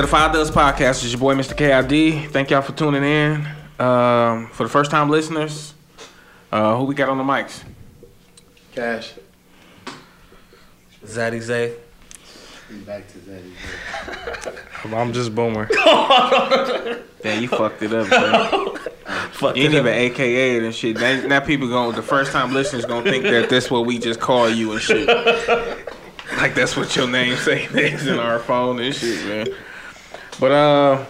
welcome, welcome to the Five Does Podcast. It's your boy, Mr. KID. Thank y'all for tuning in. Um, for the first time listeners, uh, who we got on the mics? Cash. Zaddy Zay. Back to Zaddy. I'm just Boomer. Yeah, you fucked it up, bro. Fuck You ain't even AKA it and shit. Now, now people going the first time listeners gonna think that that's what we just call you and shit. Like that's what your name say next in our phone and shit, man. But uh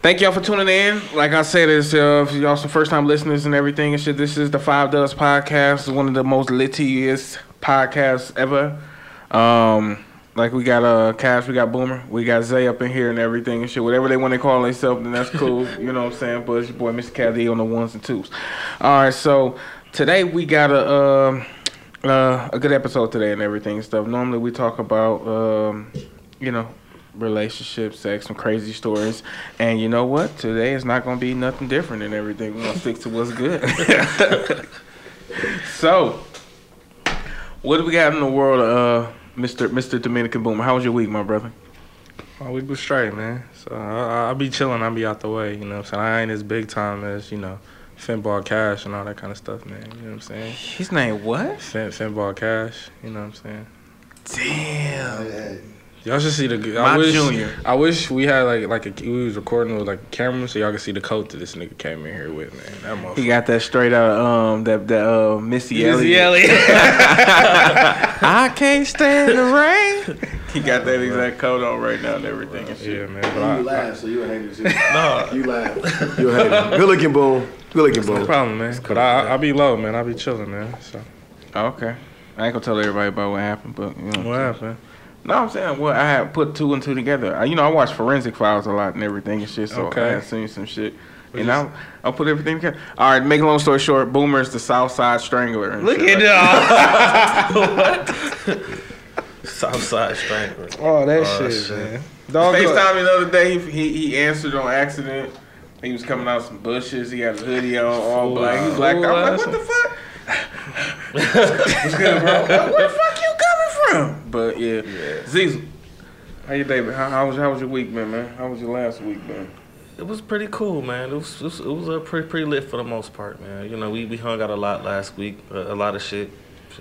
thank y'all for tuning in. Like I said, it's uh y'all some first time listeners and everything and shit. This is the Five Does podcast. One of the most littiest podcasts ever. Um like we got uh Cash, we got Boomer, we got Zay up in here and everything and shit. Whatever they want to call themselves, then that's cool. you know what I'm saying? But it's your boy Mr. Caddy on the ones and twos. All right, so today we got a um uh, a good episode today and everything and stuff. Normally we talk about um, you know, relationships, sex, some crazy stories. And you know what? Today is not gonna be nothing different and everything. We're gonna stick to what's good. so what do we got in the world uh Mr. Mr. Dominican Boomer? How was your week, my brother? My week was straight, man. So I, I be chilling. I'll be out the way. You know what I'm saying? I ain't as big time as, you know, Finball Cash and all that kind of stuff, man. You know what I'm saying? His name what? Fin, Finball Cash. You know what I'm saying? Damn. Yeah. Y'all should see the. My I wish, junior. I wish we had like like a, we was recording with like a camera so y'all could see the coat that this nigga came in here with, man. That. He got that straight out um that that uh Missy, Missy Elliott. Elliott. I can't stand the rain. he got that exact coat on right now and everything and shit. yeah, man. But I, You laugh, so you a hater too. no, You laugh. You a hater. Good looking boom. Good looking no problem, man. But I, I I be low, man. I be chilling, man. So okay. I ain't gonna tell everybody about what happened, but you know. what happened? No, I'm saying well, I had put two and two together. I, you know, I watch forensic files a lot and everything and shit, so Okay. I had seen some shit. But And just- I'll, I'll put everything together. All right, make a long story short, Boomer is the South Side Strangler. and Look shit at like that. Southside Strangler. Oh, that Oh, shit, shit. man. Dog, FaceTime me the other day. He, he he answered on accident. He was coming out of some bushes. He had a hoodie on, all Ooh, black. He blacked out. I'm like, what the fuck? What's good, bro? Where, where the fuck you coming from? But yeah, Yeah. Zizel, how you day, man? How, how was how was your week, man? Man, how was your last week, man? It was pretty cool, man. It was it was, it was uh, pretty pretty lit for the most part, man. You know, we, we hung out a lot last week. Uh, a lot of shit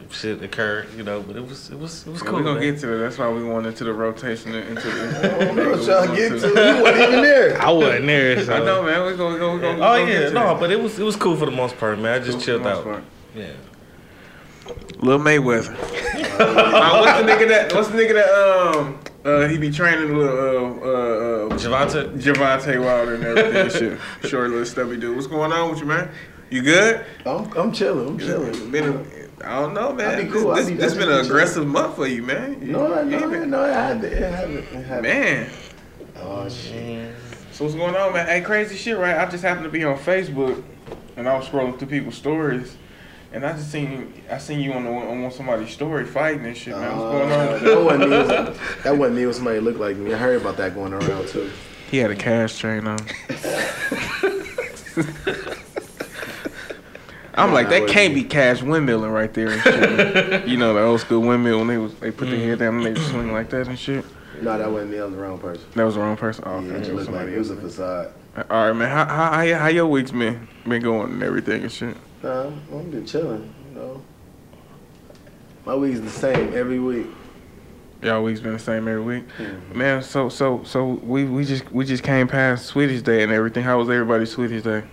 shit occurred, you know, but it was it was it was Yeah, cool. we're gonna man. get to that. That's why we went into the rotation and into the. I'm trying to get to it. You wasn't even there. I wasn't there. So. I know, man. We're gonna go. We're gonna, Oh we're gonna yeah, get to no, that. but it was it was cool for the most part, man. I just For the chilled out. part. Yeah. Lil Mayweather. uh, what's the nigga that? What's the nigga that? Um, uh, he be training little uh, uh, uh, Javante, Javante Wilder and everything. and shit. Short little stubby dude. What's going on with you, man? You good? I'm, I'm chilling. I'm chilling. Been a, I don't know, man. I be cool. I This, be- this, I been be an chilling. aggressive month for you, man. You- No, you no, ain't been- no, I had it happened. It happened. Man. Oh shit. So what's going on, man? Hey, crazy shit, right? I just happened to be on Facebook, and I was scrolling through people's stories, and I just seen I seen you on the, on somebody's story fighting and shit, man. What's going on? Uh, that you? wasn't me. It was- That wasn't me. It was somebody that looked like me. I heard about that going around too. He had a cash train on. I'm like, that can't be cash windmilling right there and shit. you know, the old school windmill when they was they put their head down and they was swing like that and shit. No, that wasn't me. I was the wrong person. That was the wrong person. Oh, Yeah, okay. it it was looked like it was a facade. All right, man. How, how how how your weeks been been going and everything and shit? Nah, I'm been chilling. You know, my week's the same every week. Y'all weeks been the same every week, Mhm. man. So so so we we just we just came past Sweetest Day and everything. How was everybody's Sweetest Day?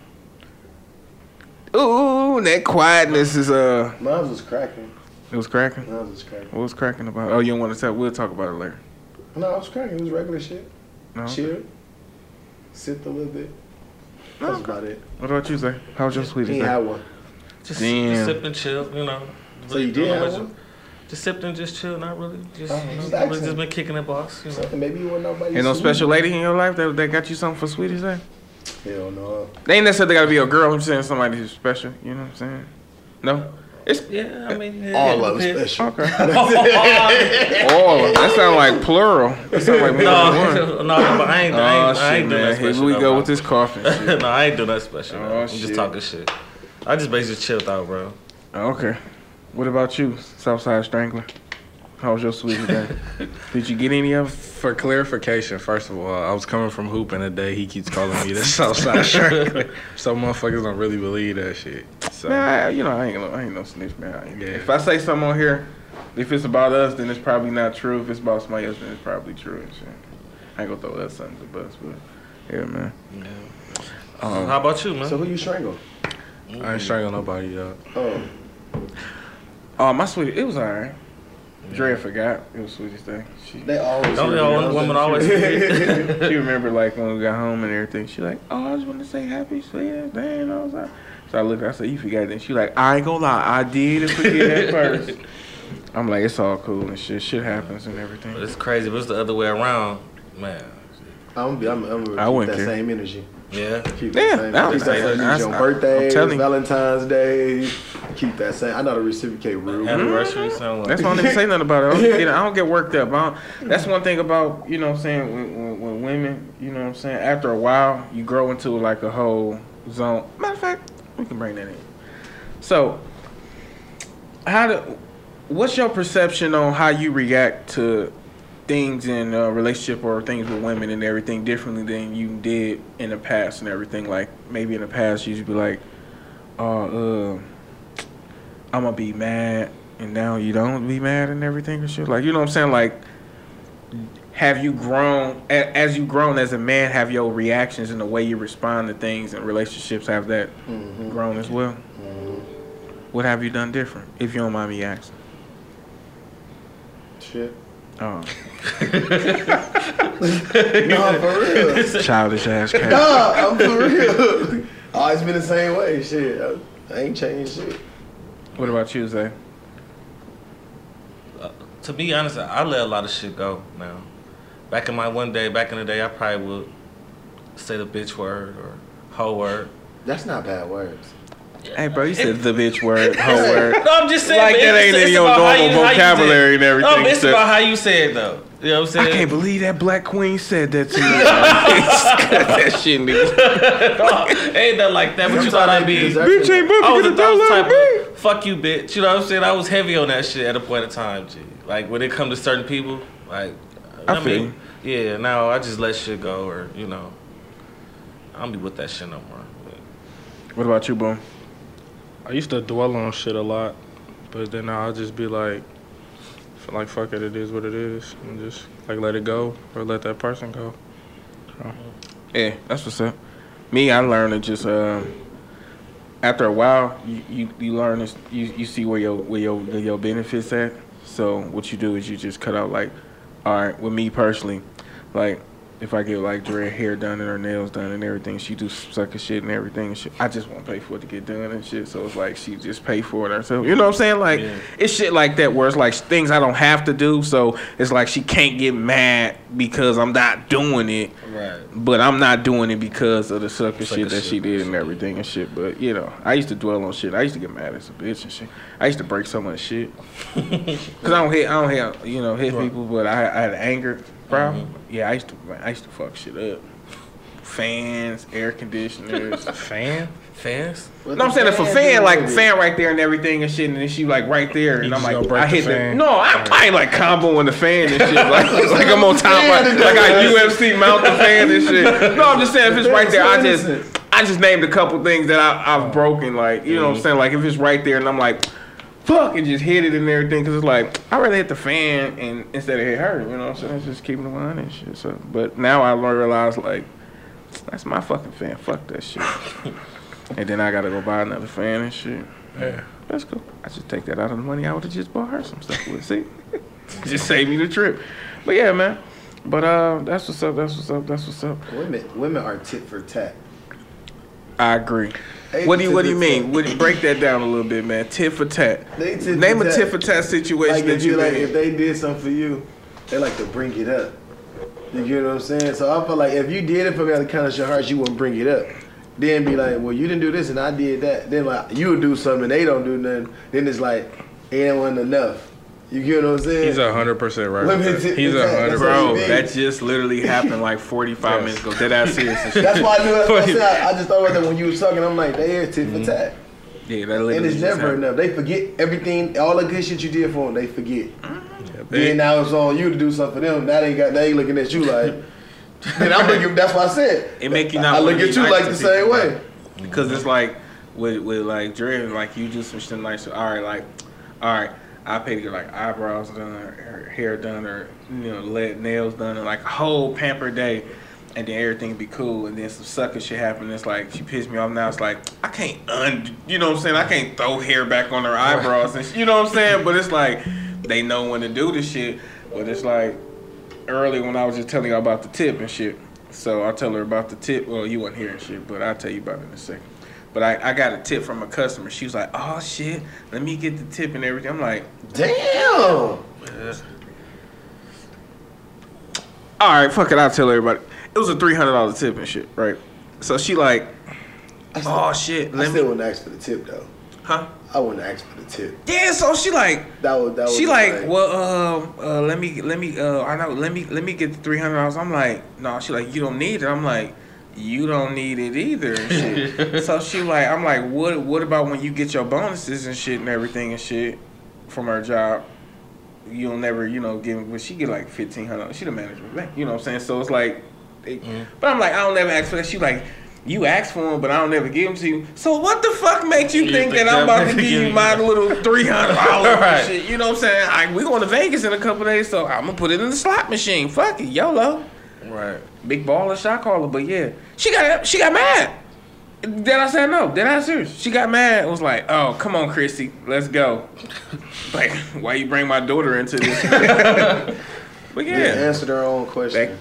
Ooh, that quietness is uh, Mine was cracking. it was cracking. Mine was cracking. What was cracking about? Oh, you don't want to tell? We'll talk about it later. No, I was cracking. It was regular shit. No. Chill. Sipped a little bit. That's okay. about it. What about you, say? How was your Sweetest He Day? had one. Just, Damn. just sip and chill, you know. So you did have one? Just sipped and just chill, not really. Just, Oh, you know, just really just been kicking it, boss. You know. Something maybe you want nobody. Ain't no special lady in your life that, that got you something for Sweetest eh? Day? Hell no. They ain't necessarily got to be a girl. I'm saying somebody who's special. You know what I'm saying? No. It's Yeah, I mean, yeah, All yeah, of it depends. special. okay. All of that sound like plural. That sound like more No, than no, one. no, but I ain't, I Oh ain't, I shit, ain't doing man! that Here we though, go with this coughing shit. no, I ain't doing that special. Oh, man. I'm shit. just talking shit. I just basically chilled out, bro. Okay. What about you, Southside Strangler? How was your sweetie day? Did you get any of? For clarification, first of all, I was coming from hooping today. He keeps calling me the Southside Strangler. Some motherfuckers don't really believe that shit. So Man, I, you know, I ain't, gonna, I ain't no snitch, man. Yeah. If I say something on here, if it's about us, then it's probably not true. If it's about somebody else, then it's probably true and shit. I ain't gonna throw us under the bus, but yeah, man. Um, How about you, man? So who you strangle? I ain't strangle nobody though. Oh, oh, my sweetie, it was alright. Drea forgot. It was sweetest thing. She, they always. Don't hear they me. all- I was women like, always forget? she remembered like when we got home and everything. She like, oh, I just want to say happy sweetest day. And I was like, so I looked. I said, you forgot. Then she like, I ain't gonna lie, I did forget at first. I'm like, it's all cool and shit. Shit happens and everything. But it's crazy. But it's the other way around, man. I'm gonna be. I'm, I'm gonna I keep wouldn't that care. same energy. Yeah. Keep Yeah, that same, that keep was- that same that's- energy on I'm birthdays, telling you. Valentine's Day. Keep that same. I know to reciprocate rude. Anniversary, sound That's like. why I don't say nothing about it. I don't, get, I don't get worked up. I don't, that's one thing about you know what I'm saying when, when, when women, you know what I'm saying. After a while, you grow into like a whole zone. Matter of fact, we can bring that in. So, how do? What's your perception on how you react to things in a relationship or things with women and everything differently than you did in the past and everything? Like maybe in the past you used to be like, "Oh, uh, I'm gonna be mad," and now you don't be mad and everything and shit. Like you know what I'm saying? Like, have you grown as you grown as a man? Have your reactions and the way you respond to things and relationships have that Mhm. grown as well? Mhm. What have you done different? If you don't mind me asking. Shit. Oh, No, for real. childish ass cat. Nah, I'm for real. Always been the same way. Shit, I, I ain't changed shit. What about you, Zay? Uh, to be honest, I let a lot of shit go now. Back in my one day, back in the day, I probably would say the bitch word or hoe word. That's not bad words. Hey, bro, you said the bitch word, hoe word. No, I'm just saying. Like man, that ain't it's in your normal you- how you vocabulary and everything. No, but it's So- about how you say it though. You know what I'm saying? I can't believe that black queen said that to me. Cut that shit, nigga. ain't nothing like that. But you thought I'd be. Bitch ain't about I to was, get a I was dollar type out of me. fuck you, bitch. You know what I'm saying? I was heavy on that shit at a point in time, G. Like when it come to certain people, like I feel mean, yeah. Now I just let shit go, or you know, I don't be with that shit no more. What about you, Boom? I used to dwell on shit a lot, but then I'll just be like, like fuck it, it is what it is, and just like let it go or let that person go. Yeah, that's what's up. Me, I learned to just um, after a while, you, you, you learn this, you, you see where your where your your benefits at. So what you do is you just cut out like, all right, with me personally, like if I get like Dre hair done and her nails done and everything, she do sucker shit and everything. And shit. I just want to pay for it to get done and shit. So it's like she just pay for it herself. You know what I'm saying? Like Yeah. it's shit like that where it's like things I don't have to do. So it's like she can't get mad because I'm not doing it. Right. But I'm not doing it because of the sucker, shit that shit. she did and everything and shit. But you know, I used to dwell on shit. I used to get mad as a bitch and shit. I used to break so much shit. Cause I don't hit, I don't hit, you know, hit Right. people. But I, I had anger problem. Mhm. Yeah, I used to, I used to fuck shit up. Fans, air conditioners. Fan? Fans? No, I'm saying if a fan, like fan right there and everything and shit, and then she like right there, and You I'm like, gonna break I the hit the, fan? no, I, I ain't like comboing the fan and shit, like, like I'm on top, like, like I UFC mount the fan and shit. No, I'm just saying if it's right there, I just, I just named a couple things that I, I've broken, like, you know what I'm saying, like if it's right there and I'm like, fuck, and just hit it and everything, cause it's like I rather hit the fan and instead of hit her, you know what I'm saying, it's just keeping it on and shit. So, but now I realize like. That's my fucking fan. Fuck that shit. and then I gotta go buy another fan and shit. Yeah. That's cool. I just take that out of the money I would have just bought her some stuff with. See, just save me the trip. But yeah, man. But uh, that's what's up. That's what's up. That's what's up. Women, women are tit for tat. I agree. What do you What do you mean? Would you break that down a little bit, man? Tit for tat. They tit Name for a tat. tit for tat situation Like that if you you like, made. if they did something for you, they like to bring it up. You get what I'm saying? So I feel like if you did it for me out of the kindness of your heart, you wouldn't bring it up. Then be like, well, you didn't do this and I did that. Then like you would do something and they don't do nothing. Then it's like it ain't wasn't enough. You get what I'm saying? He's hundred percent right. Let with me that. t- He's a hundred that's what Bro, you percent. that just literally happened like 45 Yes. minutes ago. Dead ass serious. and. That's why I knew. That's why I, said, I, I just thought about that when you was talking. I'm like, they is tit for mm-hmm. tat, Yeah, that literally and it's just never happened. enough. They forget everything, all the good shit you did for them. They forget. Mm-hmm. Yep. Then now it's on you to do something for them. Now they got, now they looking at you like, and I'm looking, that's what I said. It make you not. I look at you nice like the people, same right? way. Because it's like with with like Dre, like you do some shit nice. All right, like all right, I paid to get like eyebrows done, or her hair done, or you know, let nails done, and like a whole pamper day, and then everything be cool. And then some sucker shit happen. It's like she pissed me off. Now it's like I can't un, you know what I'm saying? I can't throw hair back on her eyebrows, and you know what I'm saying? But it's like they know when to do this shit. But it's like early when I was just telling you about the tip and shit. So I tell her about the tip. Well, you weren't hearing shit, but I'll tell you about it in a second. But I, I got a tip from a customer. She was like, "Oh shit, let me get the tip and everything." I'm like, Damn. "All right, fuck it." I'll tell everybody. It was a three hundred dollar tip and shit, right? So she like, I still, "Oh shit, I let still me." wouldn't ask for the tip though. Huh? I wouldn't ask for the tip. Yeah. So she like, That would that would she be like, well, um, uh, let me, let me, uh, I know, let me, let me get the three hundred dollars. I'm like, no. She like, you don't need it. I'm like, you don't need it either. And shit. so she like, I'm like, what, what about when you get your bonuses and shit and everything and shit from her job? You'll never, you know, give. But she get like fifteen hundred. She the manager, you know what I'm saying? So it's like, but I'm like, I don't never ask for that. She like. You ask for them, but I don't never give them to you. So what the fuck makes you You think think that I'm about to give you- my little three hundred dollars Right. shit? You know what I'm saying? I, we going to Vegas in a couple days, so I'm gonna put it in the slot machine. Fuck it, YOLO. Right. Big baller shot caller, but yeah, she got she got mad. Then I said no. Then I serious. She got mad. It was like, oh come on, Chrissy, let's go. like, why you bring my daughter into this? but yeah. yeah, answer their own question. Back-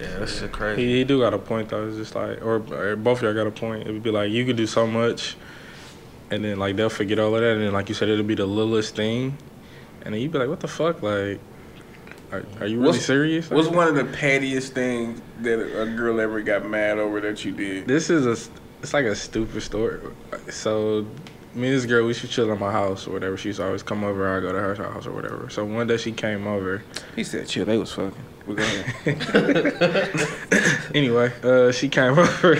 Yeah, that shit crazy. He, he do got a point though. It's just like, or, or both of y'all got a point. It would be like you could do so much, and then like they'll forget all of that, and then like you said, it'll be the littlest thing, and then you'd be like, what the fuck, like, are, are you really What's- serious? what's one of the pettiest things that a girl ever got mad over that you did? This is a, it's like a stupid story. So, me and this girl, we used to chill at my house or whatever. She used to always come over. I go to her house or whatever. So one day she came over. He said, chill. They was fucking. We go ahead. anyway, uh, she came over,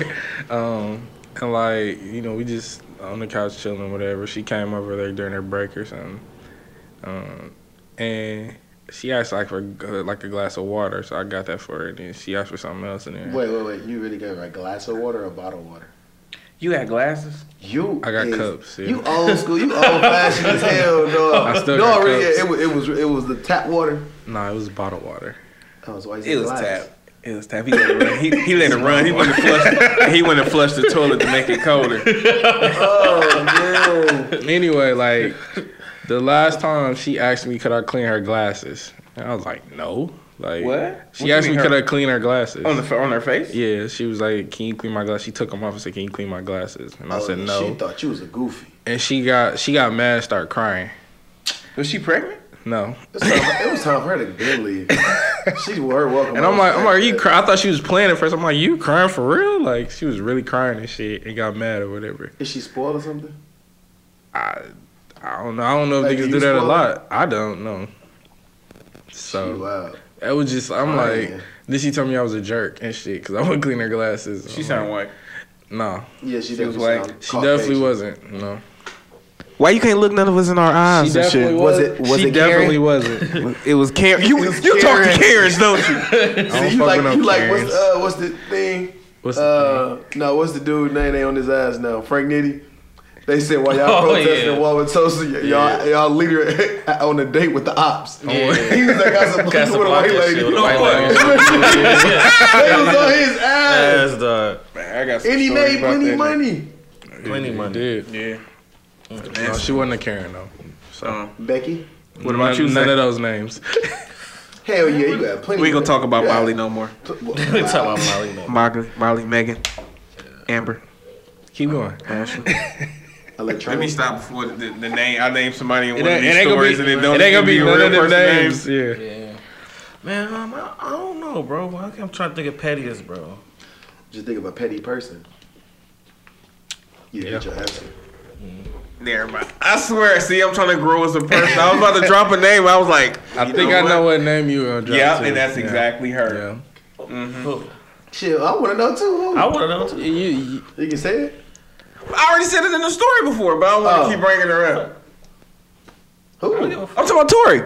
um, and like you know, we just on the couch chilling, whatever. She came over there during her break or something, um, and she asked like for uh, like a glass of water, so I got that for her. And then she asked for something else, and then Wait, wait, wait. You really gave her a glass of water or a bottle of water? you had glasses? You I got is- cups, yeah. You old school. You old fashioned as hell, dog. I still no, got really, cups. it was, it was it was the tap water. nah, it was bottled water. Oh, so why It was glass? tap. It was tap. He let it run. He, he let it run. He went to flush. he went to flush the toilet to make it colder. Oh no. Anyway, like the last time she asked me could I clean her glasses, and I was like, no. Like What? She What asked me mean could I clean her glasses. On the on her face. Yeah, she was like, "Can you clean my glasses?" She took them off and said, "Can you clean my glasses?" And I oh, said, "No." She thought you was a goofy. And she got she got mad, and started crying. Was she pregnant? No, It was time for, it was her to go leave. She was her welcome. and I'm like, I'm like, you cry? I thought she was playing at first. I'm like, you crying for real? Like she was really crying and shit, and got mad or whatever. Is she spoiled or something? I I don't know. I don't know if Like, niggas do that a lot. I don't know. She So wild. it was just I'm like, Crying. then she told me I was a jerk and shit because I wouldn't clean her glasses. She I'm sound like, white. No, Yeah, she, She was definitely white. she definitely Caucasian. wasn't. No, Why you can't look none of us in our eyes she and definitely shit? was. Was it- was she it definitely Karen? wasn't. It was Karen. You was you talk to Karen. Karens, don't you? I don't See, you like you like what's uh what's the thing? What's the Uh no, what's the dude name they on his ass now? Frank Nitty. They said while y'all Oh, protesting yeah. Wall with Tulsa, y- y'all y'all leader on a date with the ops. Yeah. He was like Casablanca with a white Casablanca lady. shit with a No, white what? lady. they was on his ass. Ass dog. Man, I got some And he made plenty that. money. Plenty money. Did. Yeah. No, she wasn't a Karen though. So Um, Becky. What about you, None of those names. Hell yeah, you got plenty. we gonna talk about Yeah. Molly no more. We talking about Molly. No. Molly, Molly, Megan, Amber, Keep going. Ashley. Electronic. Let me stop before the, the, the name. I name somebody in It one of these it ain't be. stories, and it don't it ain't gonna be even none a of real them person names. Yeah. Yeah. Man, um, I, I don't know, bro. I'm trying to think of pettiest, bro. Just think of a petty person. You Yeah. get your answer. Never mind. I swear. See, I'm trying to grow as a person. I was about to drop a name. I was like, I you think I know what name you gonna drop. Yeah, too. and that's Yeah. exactly her. Yeah. Who? Shit, I want to know too. Who? I want to know too. You, you, You can say it. I already said it in the story before, but I don't want to Oh. keep bringing her up. I don't give Who? a I'm talking about Tori.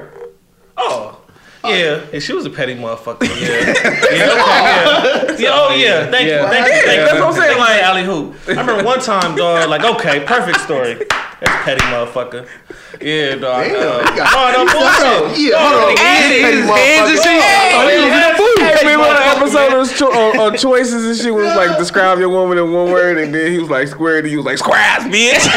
Oh Oh. Yeah, yeah, she was a petty motherfucker. Yeah, yeah, okay, yeah. yeah. Oh yeah, thank Yeah. you, thank you, thank you. that's what I'm saying. Like alley hoop. I remember one time, dog. Like, okay, perfect story. That's petty motherfucker. Yeah, dog. Damn, uh, he got- no, no Hold bullshit. Yeah, hold on. Hey, Petty his motherfucker. hands and shit. Oh, Oh, he he was was a a fool. fool. Hey, remember the episode of, cho- on, on choices and shit was like describe your woman in one word and then he was like square and he was like squares bitch.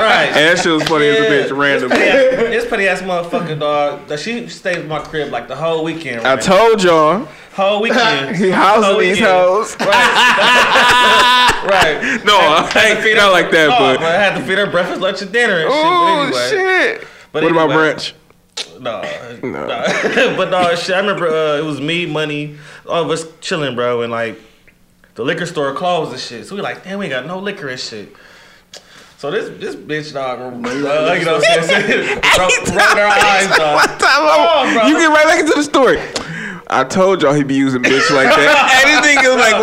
Right. and that shit was funny as a bitch random. This petty ass motherfucker, dog. That she stayed in my crib like the whole weekend. I told y'all whole weekend. he Whole housing these weekend. hoes. Right. No, I ain't not like that, No, but I had to feed her breakfast, lunch, and dinner and shit. oh but anyway. shit. But what about brunch? No, No. no. but no, shit. I remember uh, it was me, money, all of us chilling, bro, and like the liquor store closed and shit. So we like, damn, we got no liquor and shit. So this this bitch dog, uh, you know what I'm saying? Roll- Rolling her eyes, dog. One time, Oh, bro. you get right back into the story. I told y'all he be using bitch like that. nigga was like,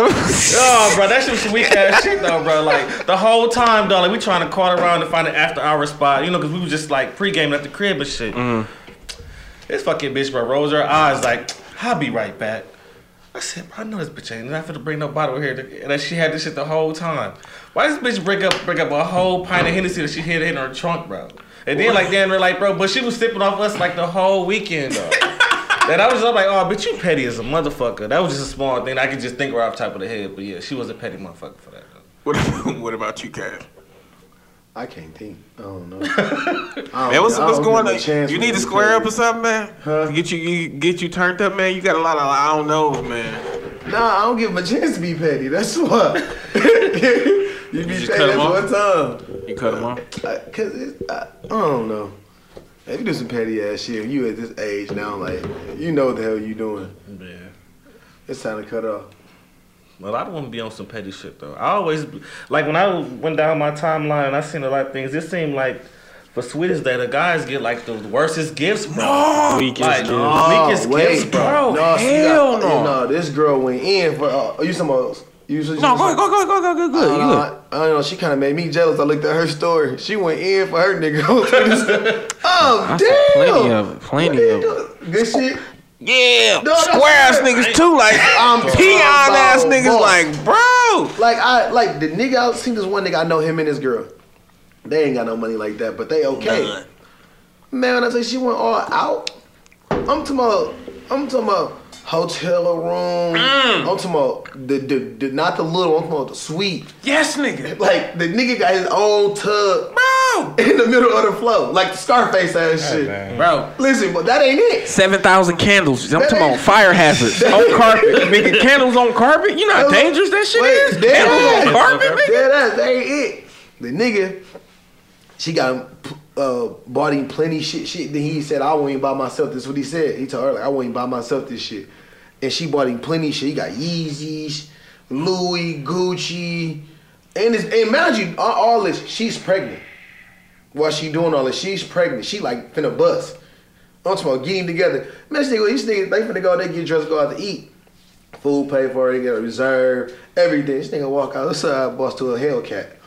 Oh, bro, that shit was some weak ass shit though, bro. Like the whole time, dog, like we trying to call around to find an after hour spot, you know, because we was just like pre-gaming at the crib and shit. Mm-hmm. This fucking bitch, bro, rolls her eyes like, I'll be right back. I said, bro, I know this bitch ain't not to bring no bottle here. And that she had this shit the whole time. Why does this bitch bring up bring up a whole pint of Hennessy that she had in her trunk, bro? And then like damn, we're like, bro, but she was sipping off us like the whole weekend, though. And I was just like, oh, bitch, you petty as a motherfucker. That was just a small thing. I could just think right off the top of the head. But yeah, she was a petty motherfucker for that. what, what about you, Cash? I can't think. I don't know. I Man, what's, I what's going on? You need to square up or something, man. Huh? Get you, you get you turned up, man. You got a lot of I don't know, man. Nah, I don't give him a chance to be petty. That's what. you be just petty cut him off? one time. You cut him off. I, Cause it's, I, I don't know. If you do some petty ass shit, you at this age now, like you know what the hell you doing. Yeah. It's time to cut off. Well, I don't want to be on some petty shit though. I always like when I went down my timeline I seen a lot of things. It seemed like for Sweetest Day, the guys get like the worstest gifts, bro. Weakest like, gifts. the weakest gifts, bro. no, see, you hell got- no. no. This girl went in for. Uh, you some of you No, go ahead, go, go, go, go, go, I don't, know. I, I don't know. She kind of made me jealous. I looked at her story. She went in for her nigga. oh damn! plenty of it, plenty of. Good shit. Yeah, No, square ass niggas too. Like I'm peon ass niggas. Like, bro. Like I like the nigga. I seen this one nigga. I know him and his girl. They ain't got no money like that, but they okay. None. Man, when I say she went all out, I'm talking about. I'm talking about hotel room. I'm talking about the, the, the not the little. I'm talking about the suite. Yes, nigga. Like the nigga got his own tub Bro. in the middle of the floor, like the Scarface ass shit. man. Bro. Listen, but that ain't it. Seven thousand candles. I'm talking about fire hazards on carpet. Making candles on carpet. You know how dangerous that shit Wait, is. dead Candles on carpet, nigga. Yeah, that, that ain't it. The nigga, she got him, uh, bought him plenty shit. Shit. Then he said, "I won't even buy myself." This is what he said. He told her like, "I won't even buy myself this shit." And she bought him plenty shit. He got Yeezys, Louis, Gucci, and it's, and all, this. She's pregnant. While she doing all this, she's pregnant. She like finna bust. I'm talking about getting together. Man, this nigga, these niggas, they finna go, they get dressed, go out to eat. Food paid for, they get a reserve, everything. This nigga walk outside, boss to a Hellcat.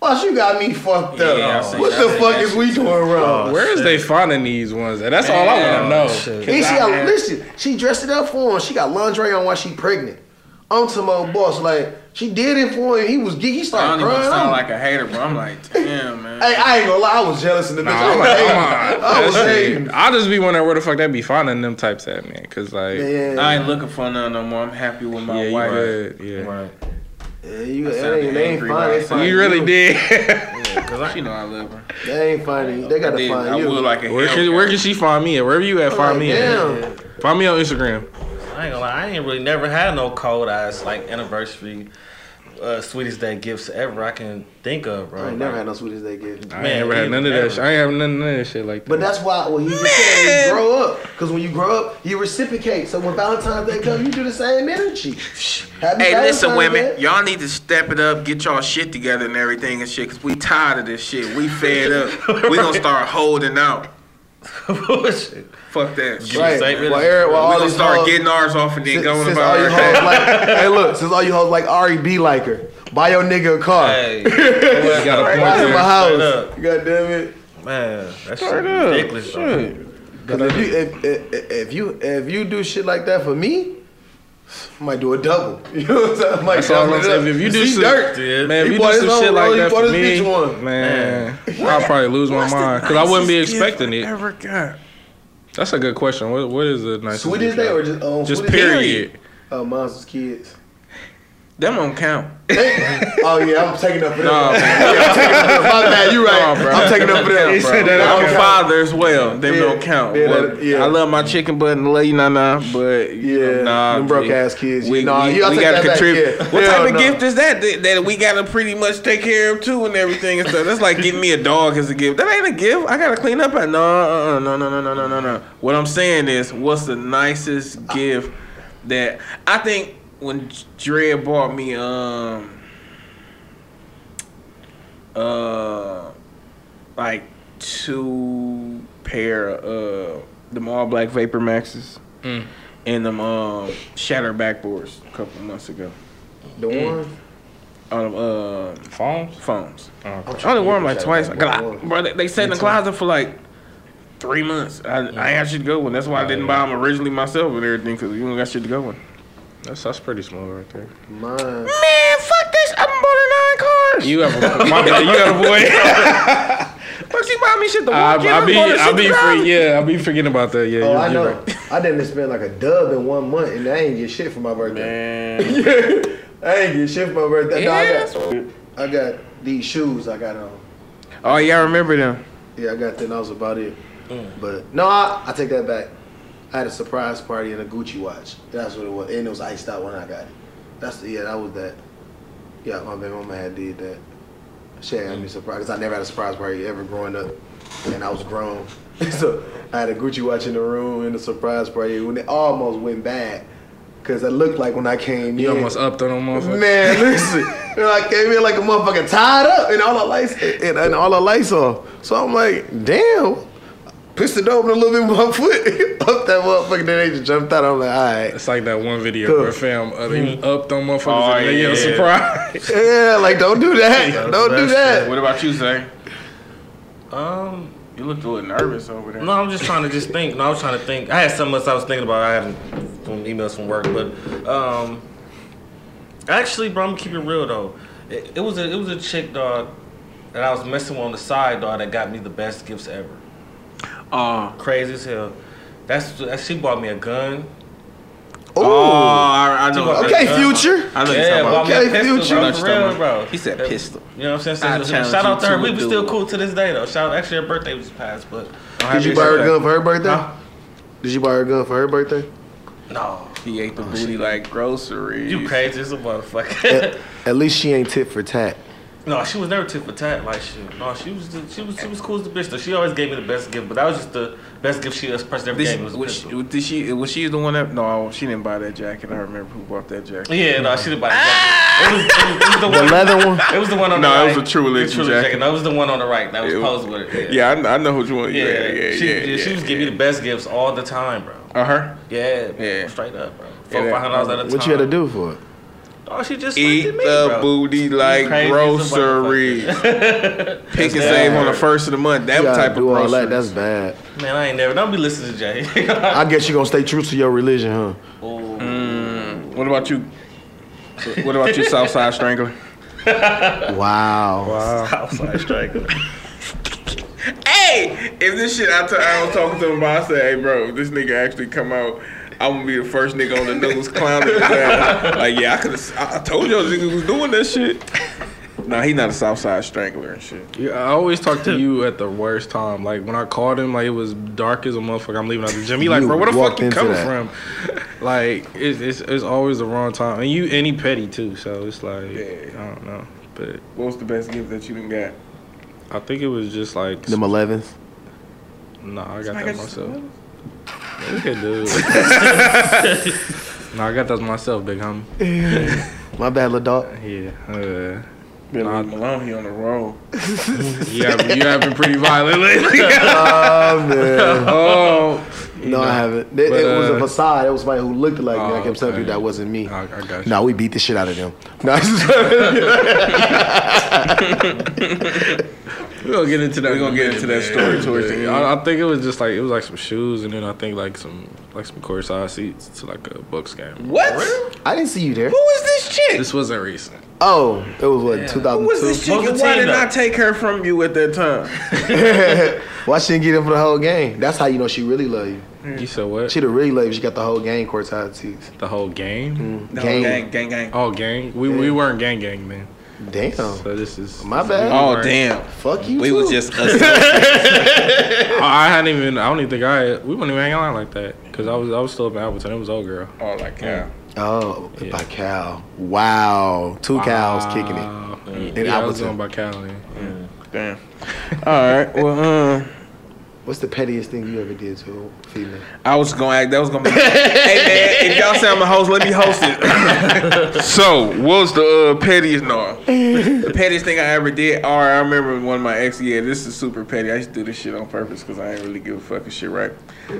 Boss, you got me fucked up. Yeah, what the fuck is we doing wrong? Where is they finding these ones? at? That's all I want to know. shit. And she I got had- listen, she dressed it up for him. She got lingerie on while she pregnant. I'm to my boss, like she did it for him. He was geek. He I don't started even sound I'm- like a hater, bro. I'm like, damn, man. Hey, I ain't gonna lie, I was jealous in the bitch. Nah, I I'm was like, hating. I'm I was like, hating. I'll just be wondering where the fuck they be finding them types at, man. Cause like, Man, I ain't looking for none no more. I'm happy with my yeah, you wife. good, yeah. Right. Yeah, you, I they sounded ain't, they ain't angry fine. right They find You really did. Cause I, she know I love her. They ain't finding. They gotta did. find I you. would like a where can where can she find me at? Wherever you at, find Like, me at. damn. Find me on Instagram. I ain't gonna lie, I ain't really never had no cold ass like anniversary, uh, sweetest day gifts ever I can think of, bro. I ain't never had no sweetest they get. I ain't Man, never had none of never- that. shit. I ain't have none, none of that shit like that. But that's why when you just said you grow up, because when you grow up, you reciprocate. So when Valentine's Day comes, you do the same energy. Happy Hey, listen, women, Day. y'all need to step it up, get y'all shit together and everything and shit, cause we tired of this shit. We fed up. we gonna start holding out. Bullshit. Fuck that. shit. Right. Well, Eric, well, we all gonna start hoes- getting ours off and then since, going since about all you our hoes like, hey, look, since all you hoes like Ari, be like her. Buy your nigga a car. Hey, you got a Buy point him a there. house. Straight up. God damn it. man, that's shit Straight ridiculous. Shit. Cause if you if, if, if you if you do shit like that for me, I might do a double. You know what I'm saying? I might That's all double I'm it saying. up. If you do See some, dirt, Yeah. man, if He you bought do some own shit like that for me, one. man, I'll probably lose my What's the mind because I wouldn't be expecting it. Ever got? That's a good question. What what is the nicest? Sweetest gift day or just um, just sweetest day? period? Oh, monsters kids. Them don't count. oh yeah, I'm taking up for them. Nah, yeah, I'm taking up for. My bad, you right. Bro. I'm taking up for them. He said that I'm a father as well. Them Yeah. don't count. Yeah, Well, that- yeah. I love my chicken butt and love you, nah, nah, but Yeah, nah, them broke ass kids. We, Nah, we, we gotta contribute. What Hell type of no. gift is that, that that we gotta pretty much take care of too and everything and stuff? That's like getting me a dog as a gift. That ain't a gift. I gotta clean up. At no, uh, no, no, no, no, no, no, no. What I'm saying is, what's the nicest gift that I think when Dre bought me um uh like two pair of uh them all black vapor maxes Mm. and them um shatter backboards a couple months ago The one. on them uh Phones? phones. Oh, I only wore them like twice. backboard. Cause I, bro, they, they sat in the closet for like three months. I, I ain't got shit to go with. That's why I didn't yeah. buy them originally myself and everything because you don't got shit to go with. That's that's pretty small right there. Mine. Man, fuck this! I'm bought nine cars. You have a my bad. You got a boy. Fuck, she buy me shit to I, walk in. I I'm be going to I be free. Yeah, I be forgetting about that. Yeah, Oh, you're, I know. right. I didn't spend like a dub in one month, and I ain't get shit for my birthday. Man. I ain't get shit for my birthday. No, Yeah. I got, I got these shoes I got on. Oh yeah, I remember them. Yeah, I got them. and That was about it. Mm. But no, I, I take that back. I had a surprise party and a Gucci watch. That's what it was, and it was iced out when I got it. That's the, yeah, that was that. Yeah, my baby mama had did that. She had me surprised because I never had a surprise party ever growing up, and I was grown. so I had a Gucci watch in the room and a surprise party when it almost went bad because it looked like when I came You in. almost upped on them motherfuckers. Man, listen. You know, I came in like a motherfucker tied up and all the lights and, and all the lights off. So I'm like, damn. Pissed it open a little bit with my foot up that motherfucker. Then they just jumped out. I'm like, all right. It's like that one video Cool. where fam uh, he upped on motherfuckers Oh, and they yeah. get a surprise. Yeah, like don't do that. That's don't the do best that. What about you, Zay? Um, You looked a little nervous over there. no, I'm just trying to just think. No, I was trying to think. I had something else I was thinking about. I had some emails from work, but um, actually, bro, I'm gonna keep it real though. It, it was a it was a chick dog that I was messing with on the side dog that got me the best gifts ever. Oh. Crazy as hell. That's that she bought me a gun. Oh, I, I know. Okay, uh, future. I know you're Yeah, talking bought about. Okay, pistol, future. bro, for real, bro. He said pistol. You know what I'm saying? So, shout out to her. to We a was still cool to this day though. Shout out. actually her birthday was passed, but Did you buy her a gun for her birthday? Huh? Did you buy her a gun for her birthday? No. He ate the booty like groceries. You crazy as a motherfucker. at, at least she ain't tit for tat. No, she was never tit for tat like shit. No, she was the, she was she was cool as the bitch though. She always gave me the best gift, but that was just the best gift she this person ever Did gave she, me was a was, she, did she? Was she the one that? No, she didn't buy that jacket. I remember who bought that jacket. Yeah, no, she didn't buy the jacket. It was, it, was, it was the The one. leather one. It was the one on No, the it right. was a True The Religion True jacket. No, it was the one on the right that was It was- posed with it. Yeah, I, I know who you want. Yeah, Yeah, yeah, yeah. she, yeah, she was yeah, giving me the best gifts all the time, bro. Uh her. Yeah, Yeah. straight up, bro. Four, that- five hundred dollars at a time. What you had to do for it? Oh, she just Eat looked me, the bro. booty like crazy as a groceries. Pick and save on the first of the month. That You type of do all groceries. that. That's bad. Man, I ain't never. Don't be listening to Jay. I guess you gonna stay true to your religion, huh? Ooh. Mm, what about you? What about you, Southside Strangler? Wow. Wow. Outside striker. Hey, if this shit I, t- I was talking to him about, I said, hey, bro, this nigga actually come out, I'm gonna be the first nigga on the knuckles clowning. like, yeah, I could. I, told y'all nigga was doing that shit. Nah, he not a Southside strangler and shit. Yeah, I always talk to you at the worst time. Like when I called him, like it was dark as a motherfucker. I'm leaving out the gym. He like, bro, where the fuck you coming that. from? like it's, it's it's always the wrong time. And you any petty too, so it's like yeah. I don't know. But what was the best gift that you didn't got? I think it was just like them elevens. No, nah, I got that myself. Look at dude. no, I got those myself, big homie. My bad, little dog. Yeah. Uh, Billy Malone, he on the roll. yeah, you have been pretty violent lately. oh man. Oh. No, know, I haven't. It, but, it was a uh, facade. It was somebody who looked like oh, me. I kept telling you that wasn't me. I, I got you. No, we beat the shit out of them. No. We gonna get into that. We gonna get into that story towards the end. I, I think it was just like it was like some shoes, and then I think like some like some courtside seats to like a Bucks game. What? I didn't see you there. Who is this chick? This wasn't recent. Oh, it was what Yeah. Who was this 2002. chick? And Why team, did I take her from you at that time? Why she didn't get in for the whole game? That's how you know she really love you. You said what? She'd have really loved you. She got the whole game courtside seats. the whole game? No, Gang. gang, gang, gang. Oh, gang. We we weren't gang gang then. Damn. So this is My bad. Oh weren't- damn. Fuck you. We too. was just us. I hadn't even. I don't even think I. We wouldn't even hang out like that because I was I was still up in Appleton. It was old girl. oh like yeah. Oh, Yeah. by Cal. Wow. Two cows kicking it. Wow. In Yeah, I was Appleton. going by Cali. Damn. All right. Well, um, What's the pettiest thing you ever did to a female? I was gonna act. That was gonna be. hey man, if y'all say I'm a host, let me host it. so, what's the uh, pettiest? No, the pettiest thing I ever did. Or I remember one of my ex. Yeah, this is super petty. I used to do this shit on purpose because I didn't really give a fucking shit, right?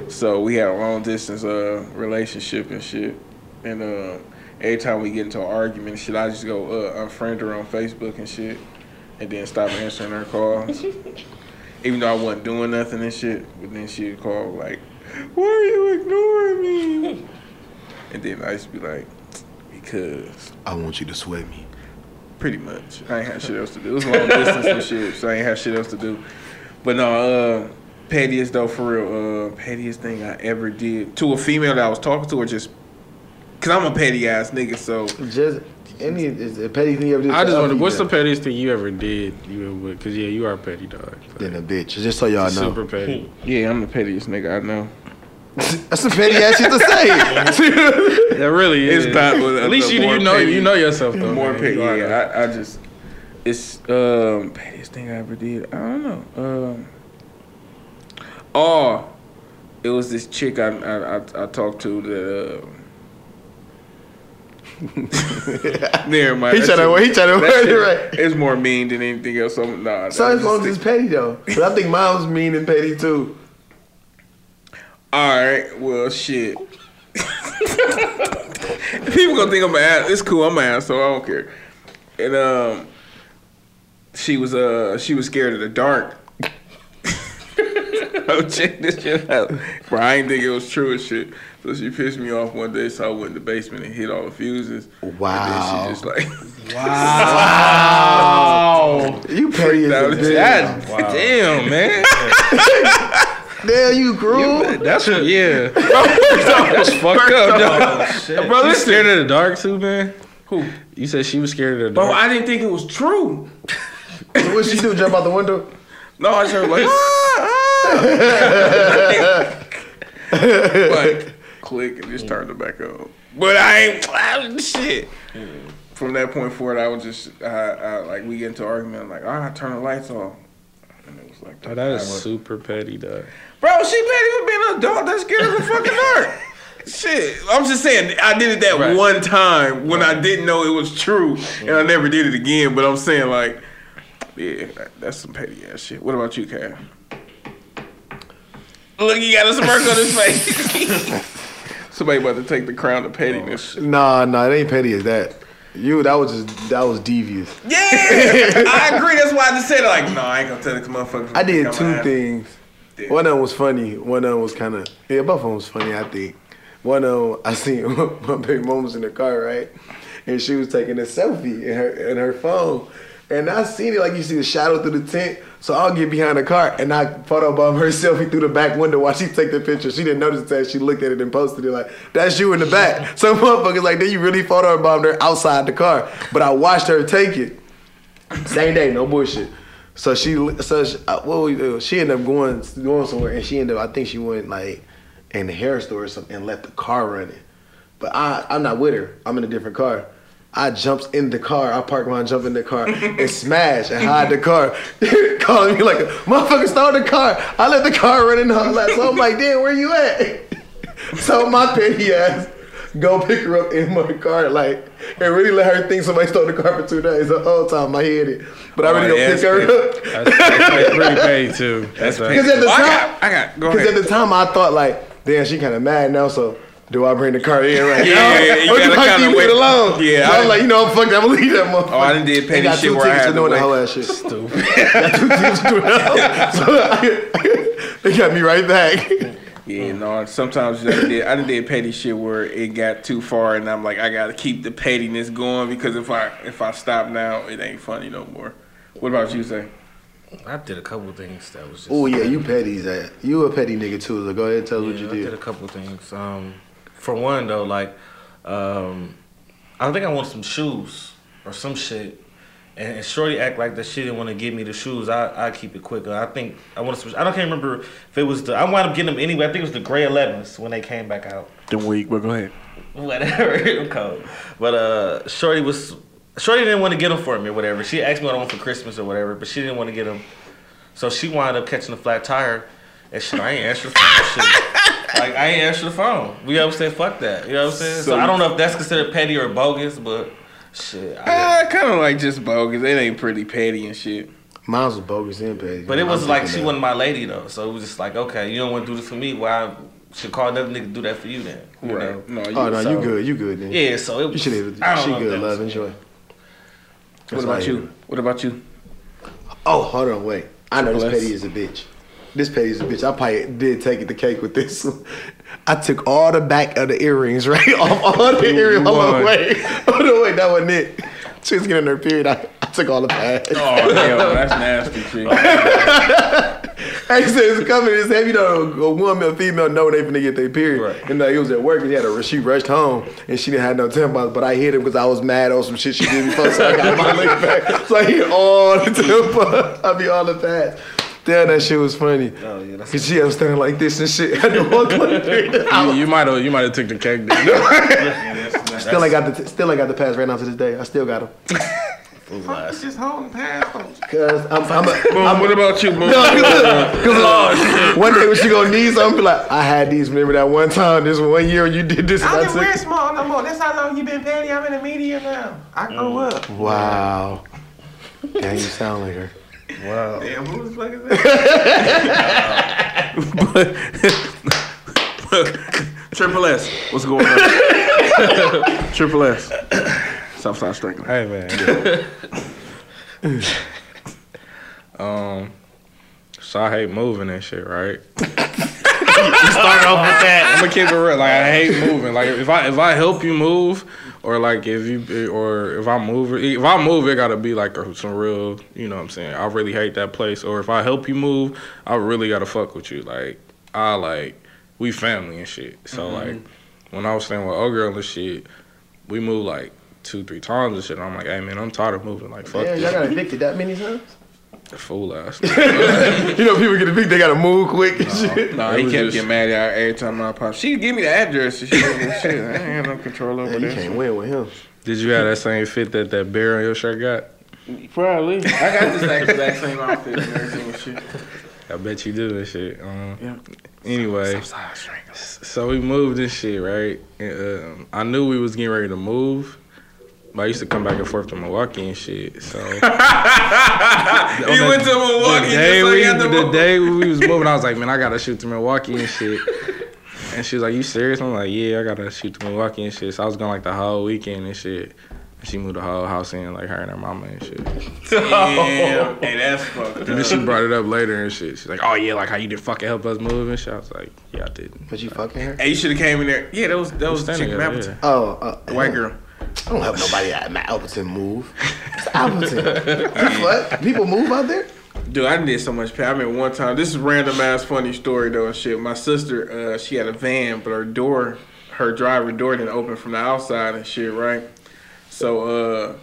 So we had a long distance uh relationship and shit, and uh, every time we get into an argument and shit, I just go uh, unfriend her on Facebook and shit, and then stop answering her calls. Even though I wasn't doing nothing and shit, but then she'd call like, "Why are you ignoring me?" And then I used to be like, "Because." I want you to sweat me. Pretty much. I ain't had shit else to do. It was long distance and shit, so I ain't had shit else to do. But no, uh, pettiest though, for real, uh, pettiest thing I ever did to a female that I was talking to, or just, cause I'm a petty ass nigga, so Just any is the petty thing you ever did. I just a wonder what's the pettiest thing you ever did? You would because yeah, you are a petty dog. Then a bitch. Just so y'all know. Super petty. yeah, I'm the pettiest nigga I know. That's a petty ass shit to say. That really is. It's not. At least you, you know you know yourself though. more man. petty. You are, though. Yeah, I, I just it's um pettiest thing I ever did. I don't know. Um, oh, it was this chick I I, I, I talked to that. Uh, Never mind. He That to he tryna that word it right. It's more mean than anything else. So, nah, so as long as it's petty though. But I think was mean and petty too. All right. Well, shit. People gonna think I'm an ass. It's cool. I'm an ass, so I don't care. And um, she was uh she was scared of the dark. oh, check this shit out. Bro, I didn't think it was true and shit. So she pissed me off one day, so I went in the basement and hit all the fuses. Wow. And then she just like, Wow. You petty as a out. bitch. God damn, man. Damn, you cruel. That's yeah. That's fucked up, dog. Oh, Bro, You listen. scared of the dark too, man? Who? You said she was scared of the Bro, dark. I didn't think it was true. what she do? Jump out the window? No, I just heard like, like click and just turned it mm. back on. But I ain't I, shit. From that point forward, I was just I, I, like we get into argument. I'm like, all right, turn the lights off. And it was like, Oh, that is was- super petty, dog. bro. She petty for being an adult. That's scared of the fucking dark. Shit, I'm just saying I did it that Right. one time when I didn't know it was true, and I mm. never did it again. But I'm saying like, yeah, that, that's some petty ass shit. What about you, Cam? Look, he got a smirk on his face. Somebody about to take the crown of oh, pettiness. Nah, nah, it ain't petty as that. You, that was just that was devious. Yeah, I agree. That's why I just said it. Like, no, I ain't gonna tell this motherfucker. I did two things. One of them was funny. One of them was kind of yeah. Both of them was funny. I think. One of them I seen my big mom was in the car right, and she was taking a selfie in her in her phone, and I seen it like you see the shadow through the tent. So I'll get behind the car and I photobomb her selfie through the back window while she take the picture. She didn't notice that. She looked at it and posted it like, "That's you in the back." Some motherfuckers like, "Then you really photobombed her outside the car?" But I watched her take it. Same day, no bullshit. So she, so she, uh, what we do? She ended up going going somewhere, and she ended up. I think she went like in the hair store or something, and left the car running. But I, I'm not with her. I'm in a different car. I jumps in the car. I park my jump in the car and smash and hide the car. Calling me like a motherfucker stole the car. I let the car run in the whole. So I'm like, damn, where you at? so my petty ass go pick her up in my car, like, and really let her think somebody stole the car for two days. The whole time I hid it, but I Oh, really go yeah, pick her up. That's, that's, petty too. That's Because Because at the I got, I got. Go because at the time I thought like, damn, she kind of mad now. So Do I bring the car in right Yeah, now? yeah, you or do gotta kind of wait alone. Yeah, so I, I'm like, you know, I'm fucked. I'm gonna leave that motherfucker. Oh, I done did They petty got shit two where I tickets had to to doing the wait. whole ass shit. Stupid. got two tickets to doing that. So they got me right back. Yeah, no. Sometimes I did. I done did petty shit where it got too far, and I'm like, I gotta keep the pettiness going because if I if I stop now, it ain't funny no more. What about you, say? I did a couple things that was just. Oh yeah, you petty, Zach. You a petty nigga too. So go ahead and tell us Yeah, what you I did I did. a couple things. Um, for one though, like, um, I think I want some shoes or some shit. And, and Shorty act like that she didn't want to give me the shoes. I I keep it quicker. I think I want some. I don't can't remember if it was the. I wound up getting them anyway. I think it was the gray 11s when they came back out. The week, but go ahead. whatever it called. But uh, Shorty was Shorty didn't want to get them for me or whatever. She asked me what I want for Christmas or whatever, but she didn't want to get them. So she wound up catching a flat tire, and shit. I ain't answer the phone. shit. Like I ain't answer the phone. We always said fuck that. You know what I'm saying? So, So I don't know if that's considered petty or bogus, but shit. I Uh, kind of like just bogus. It ain't pretty petty and shit. Mine was bogus and petty. but it was like she that. wasn't my lady though. So it was just like, okay, you don't want to do this for me. Why I should call another nigga do that for you then? You know? No, you, Oh no, So- you good. You good then. Yeah. So it was. You should have. I don't She know good. Love. Enjoy. What about you? What about you? Oh, hold on, wait. I know this petty is a bitch. This petty is a bitch. I probably did take it the cake with this. I took all the back of the earrings, right? Off all the earrings. Hold on, wait. Hold on, wait. That wasn't it. She was getting her period. I, I took all the pads. Oh hell, that's nasty shit. I said it's coming. It's heavy. You know, a woman, a female know they finna get their period. Right. And uh, he was at work. And he had a, she rushed home and she didn't have no tampons. But I hit him because I was mad on some shit she did before. So I got my leg back. So I hit all the tampons. I be all the pads. Damn, that shit was funny. Oh yeah, that's Cause she was standing like this and shit. I had to walk like You, you might have you might have took the cake. Then. Still, I got the still I got the pass right now to this day. I still got them. just holding past them. Cause I'm, I'm, a, Boom, what about you, Boom? No, cause, cause oh, one day when she gonna need something, be like, I had these. Remember that one time, this one year you did this, I I didn't wear took. small no more. That's how long you been petty. I'm in the media now. I grew mm. up. Wow. Damn, you sound like her. Damn, who the fuck is that? Triple S, what's going on? Triple S, Southside Strickland. hey man. um. So I hate moving and shit, right? start off with that. I'm gonna keep it real. Like I hate moving. Like if I if I help you move, or like if you or if I move, if I move, it gotta be like some real. You know what I'm saying? I really hate that place. Or if I help you move, I really gotta fuck with you. Like I like we family and shit. So mm-hmm. like when I was staying with old girl and shit, we moved like two three times and shit. And I'm like, hey man, I'm tired of moving. Like fuck Yeah, this y'all got evicted that many times? Fool ass. you know, people get evicted, they gotta move quick and shit. No, he kept just- getting mad at her every time I pop. She give me the address and shit. and shit. I ain't have no control over Man, you that. can't win with him. Did you have that same fit that that bear on your shirt got? Probably. I got this exact same outfit and everything and shit. I bet you do and shit. Um, Yeah. Anyway, Southside Strickland. so we moved and shit, right? And, um, I knew we was getting ready to move, but I used to come back and forth to Milwaukee and shit. So He went to Milwaukee the day, just so we, he had the move. day we was moving, I was like, man, I gotta shoot to Milwaukee and shit. And she was like, you serious? I'm like, yeah, I gotta shoot to Milwaukee and shit. So I was gone like the whole weekend and shit. And she moved the whole house in, like her and her mama and shit. Damn. Hey, that's fucked And then she brought it up later and shit. She's like, oh yeah, like how you didn't fucking help us move and shit. I was like, yeah, I didn't. But you fucking her? Hey, you should have came in there. Yeah, that was that was the chick Standing from there, Appleton. yeah. Oh, uh, The white girl. I don't help nobody at my Appleton move. It's Appleton. what? People move out there? Dude, I did so much. pay. I remember one time. This is random ass funny story though and shit. My sister, uh, she had a van, but her door, her driver door didn't open from the outside and shit, right? So uh,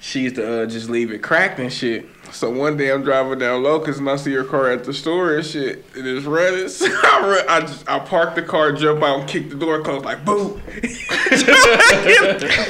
she used to uh, just leave it cracked and shit. So one day I'm driving down Locust and I see her car at the store and shit. And it's running. So I, run, I just I park the car, jump out, and kick the door closed like boom.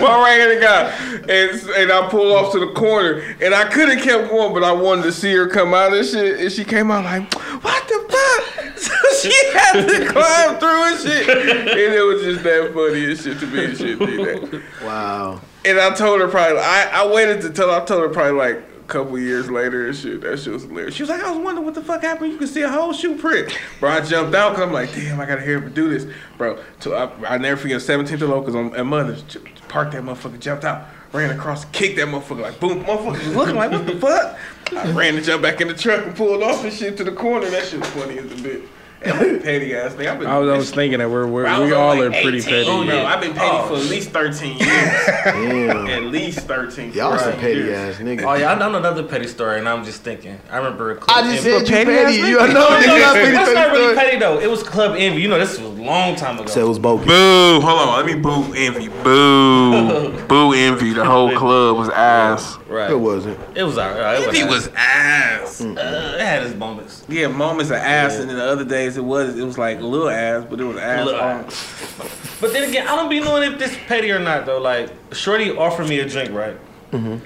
Well, right here the guy, and and I pull off to the corner, and I could have kept going, but I wanted to see her come out and shit, and she came out like, what the fuck? So she had to climb through and shit, and it was just that funny and shit to me and shit. Did that. Wow. And I told her probably, I, I waited to tell I told her probably like a couple years later and shit. That shit was hilarious. She was like, I was wondering what the fuck happened. You could see a whole shoe print. Bro, I jumped out because I'm like, damn, I gotta hear him do this. Bro, so I, I never forget 17th of Locust on at Mother's. Parked that motherfucker, jumped out, ran across, kicked that motherfucker like boom. Motherfucker was looking like, what the fuck? I ran and jumped back in the truck and pulled off and shit to the corner. That shit was funny as a bit. And I'm petty ass thing. I've been, I was, I was thinking that we're, we're we all on, are like, pretty petty. Oh, no. I've been petty for at least 13 years. At least 13. Y'all some 14 petty years. ass niggas. Oh yeah, I know another petty story, and I'm just thinking. I remember. a Club I just Envy. said you petty petty. ass You nigga. know, No, no, no, petty, that's petty not really story. petty though. It was Club Envy. You know, this was a long time ago. So it was bogus. Boo! Hold on, let me boo Envy. Boo! boo Envy. The whole club was ass. right. It wasn't. It was alright. It Envy was. was ass. Uh, it had its moments. Yeah, moments of ass, and then the other days it was it was like a little ass, but it was ass. Little all- ass. But then again, I don't be knowing if this petty or not though. Like, Shorty offered me a drink, right? Mhm.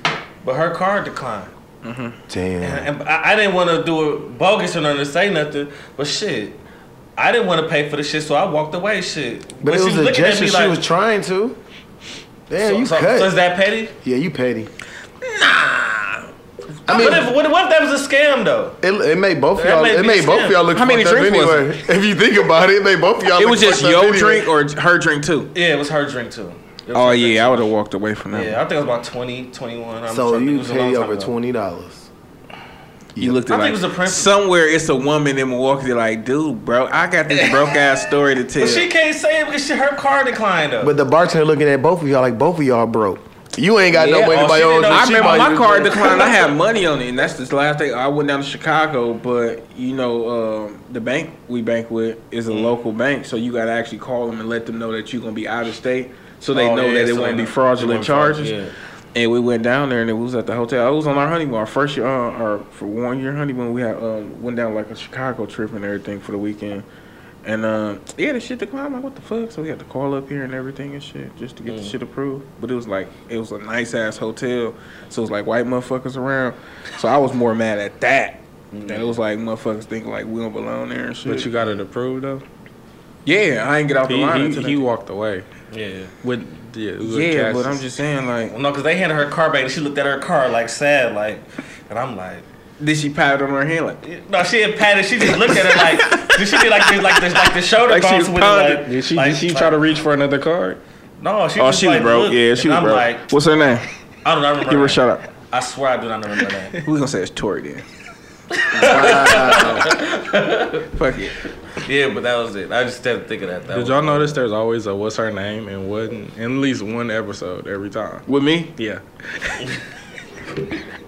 But her card declined. Mhm. Damn. And I, I didn't want to do it bogus or nothing to say nothing, but shit, I didn't want to pay for the shit, so I walked away. Shit, But it was a looking gesture she like- was trying to. Damn, so, you so, cut. so is that petty? yeah, you petty. I mean, what if, what, if- what if that was a scam though? It, it made both of y'all. may It made both of y'all look How many fucked up drinks was anyway. If you think about it, it made both of y'all. It look was just your anyway. drink or her drink too. Yeah, it was her drink too. Oh her yeah, drink, I would have walked away from that. Yeah, I think it was about 20, 21. I'm So trying to think. It you was a long pay over twenty dollars. You looked at I at think like it was a principal. somewhere. It's a woman in Milwaukee. They're like, dude, bro, I got this broke ass story to tell. But she can't say it because she, her car declined though. But the bartender looking at both of y'all like both of y'all broke. You ain't got no Yeah, money oh, by she your own didn't know- drink. I remember my you card declined. I had money on it, and that's the last thing. I went down to Chicago, but you know, um, the bank we bank with is a local bank, so you got to actually call them and let them know that you're gonna be out of state, so they Oh, know yeah, that it won't be fraudulent charges. yeah. And we went down there, and it was at the hotel. I was on our honeymoon, our first year, uh, our for one year honeymoon. We had um, went down like a Chicago trip and everything for the weekend. And um, yeah, the shit declined. I'm like, what the fuck? So we had to call up here and everything and shit just to get the shit approved. But it was like it was a nice ass hotel, so it was like white motherfuckers around. So I was more mad at that. That it was like motherfuckers thinking like we don't belong there and shit. But you got it approved though. yeah, I ain't get out the He line he, he walked away yeah. with yeah. It was with Yeah, but I'm just saying like, Well, no, because they handed her car back and she looked at her car like sad, like, and I'm like, did she pat it on her hand like? no, she didn't pat it. She just looked at her like, did she did like the, like the like the shoulder Like she bumps with it, like, Did she like, did she like, try to reach for another card? No, she Oh, was she was broke. Yeah, she and was I'm broke. like, What's her name? I don't know. I remember. Give her a shout out. I swear I do not remember her name. We gonna say it's Tori then. Fuck it. Yeah, but that was it. I just had to think of that. that Did y'all notice there's always a what's her name and one in at least one episode every time? With me? Yeah.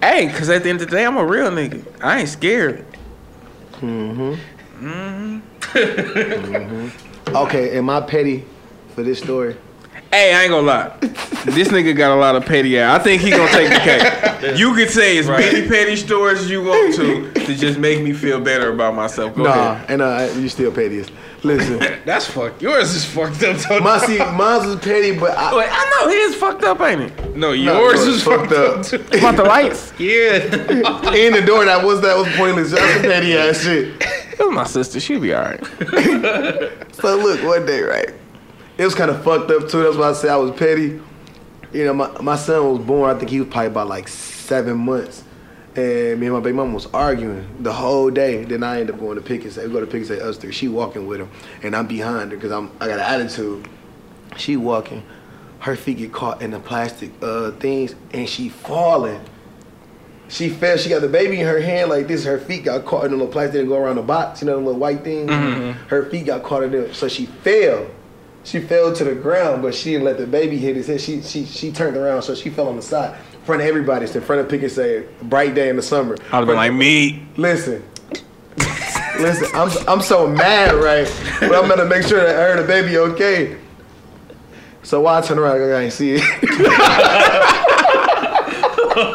Hey, cause at the end of the day, I'm a real nigga. I ain't scared. Mhm. Mhm. Okay, am I petty for this story? Hey, I ain't gonna lie. this nigga got a lot of petty ass. I think he gonna take the cake. You could say as many petty stories as you want to to just make me feel better about myself. Go nah, ahead. and uh, you still pettiest. Listen, That's fucked. Yours is fucked up. Tony. my see, mine's was petty, but I, Wait, I know his fucked up, ain't it? no, no, yours it is was fucked up. too. About the lights. yeah. in the door that was that was pointless. That's some petty ass shit. It was my sister. She'll be alright. So look, one day, right? It was kind of fucked up too. That's why I said I was petty. You know, my, my son was born. I think he was probably about like seven months, and me and my baby mama was arguing the whole day. Then I ended up going to Pick 'n Save, we go to Pick 'n Save us three. She walking with him, and I'm behind her because I'm I got an attitude. She walking, her feet get caught in the plastic uh, things, and she falling. She fell. She got the baby in her hand like this. Her feet got caught in the little plastic and go around the box. You know the little white thing. Her feet got caught in there, so she fell. She fell to the ground, but she didn't let the baby hit his head. She she she turned around, so she fell on the side, in front of everybody. It's in front of Pick 'n Save, "Bright day in the summer." I'd have been like me. Listen. Listen, I'm I'm so mad, right? But I'm gonna make sure that her and the baby okay. So why I turn around, I ain't see it. Oh,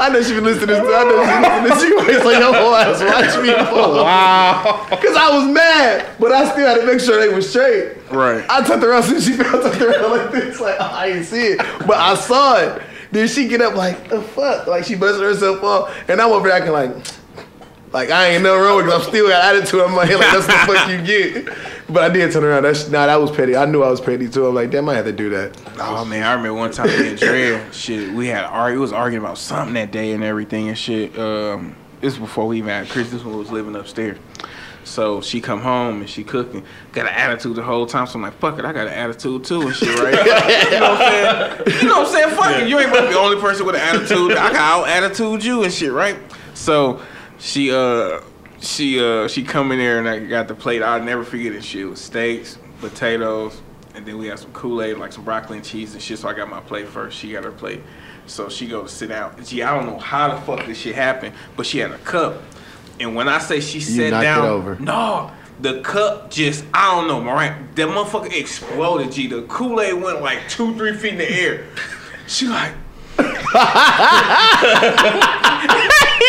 I know she been listening to this. I know she been listening to this. She was like, your whole ass watch me. Wow. Cause I was mad, but I still had to make sure they were straight. Right. I turned around since she fell, turned around like this, like oh, I didn't see it, but I saw it. Then she get up like the fuck, like she busted herself off, and I'm over there acting like, like I ain't no wrong because I'm still got attitude on my head, like that's the fuck you get. But I did turn around. That's nah, that was petty. I knew I was petty too. I'm like, damn, I had to do that. Oh man, I remember one time me and Dre, shit, we had argue, was arguing about something that day and everything and shit. Um, this was before we even had Chris. This one was living upstairs. So she come home and she cooking, got an attitude the whole time. So I'm like, fuck it, I got an attitude too and shit, right? you know what I'm saying? You know what I'm saying? Fuck it, you ain't the only person with an attitude. I got out attitude you and shit, right? So she uh she uh she come in there and I got the plate. I'll never forget it. Shit it was steaks, potatoes, and then we had some Kool Aid, like some broccoli and cheese and shit. So I got my plate first. She got her plate. So she go to sit down. Gee, I don't know how the fuck this shit happened, but she had a cup. And when I say she sat down, over. no, the cup just I don't know, right? That motherfucker exploded. G, the Kool Aid went like two, three feet in the air. She like.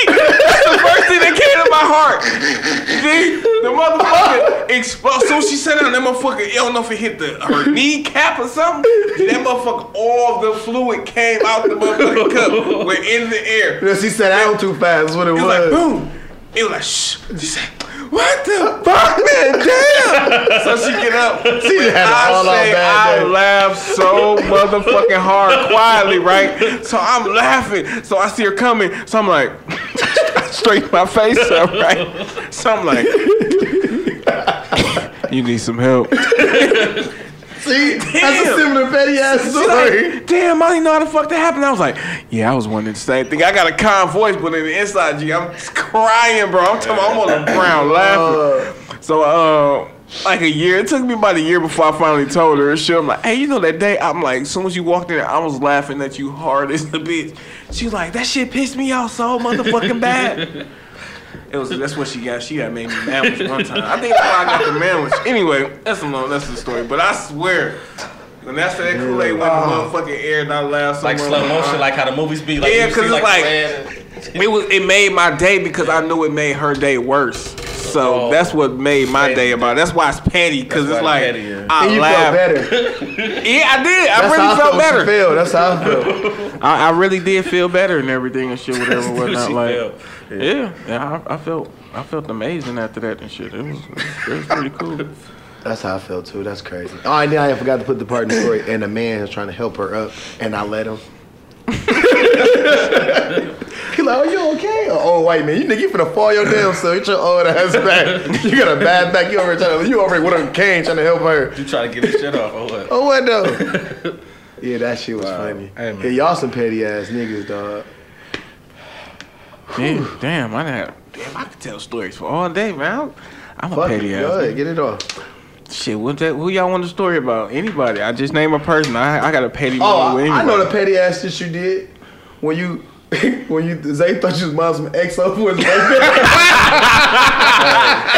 That's the first thing that came to my heart. G, the motherfucker exploded. So she sat down, that motherfucker, I don't know if it hit the her kneecap or something. That motherfucker, all the fluid came out the motherfucking cup. Went in the air. Yeah, she sat down too fast. That's what it It was. was like boom. It was like shh. She said, "What the fuck, man? Damn!" so she get up. She had I all-out say I laugh so motherfucking hard, quietly, right? So I'm laughing. So I see her coming. So I'm like, straighten my face up, right? So I'm like, you need some help. See, that's a Damn. similar petty ass story. like, Damn, I didn't know how the fuck that happened. I was like, yeah, I was wondering the same thing. I got a calm voice, but in the inside, G, I'm crying, bro. I'm talking, I'm on the ground laughing. So, uh, like a year, it took me about a year before I finally told her. and shit. I'm like, hey, you know that day? I'm like, as soon as you walked in I was laughing at you hard as the bitch. She was like, that shit pissed me off so motherfucking bad. It was that's what she got. She got made me sandwich one time. I think that's why I got the sandwich. Anyway, that's a long that's the story. But I swear, when that's that Kool Aid went in the motherfucking air and I laughed so Like slow motion, uh, like how the movies be. Like Yeah, because see, it's like- red. it was it made my day because I knew it made her day worse. So Oh. that's what made my day about. it. That's why it's petty because it's like it's petty, yeah. I And you laughed. felt better. Yeah, I did. I That's really how I felt felt. when she better. failed. That's how I felt. I, I really did feel better and everything and shit, whatever, She whatnot. Like, felt. Yeah, yeah, I, I felt I felt amazing after that and shit. It was it was, pretty cool. That's how I felt too. That's crazy. Oh, and then I forgot to put the part in the story. And the man is trying to help her up, and I let him. He like, are you okay? Oh, old white man, you nigga, you finna fall your damn self. Get your old ass back. You got a bad back. You over here trying to, you over here with a cane trying to help her. You try to get this shit off or what? Oh, what though? yeah, that shit was funny. Hey, man. yeah, y'all some petty ass niggas, dog. Damn, damn, I had damn, I could tell stories for all day, man. I'm a Fuck petty ass. Go ahead, get it off. Shit, what that? Who y'all want a story about? Anybody? I just name a person. I I got a petty Oh, one with I, I know the petty ass shit you did when you when you Zay thought you was buying some XO for his birthday.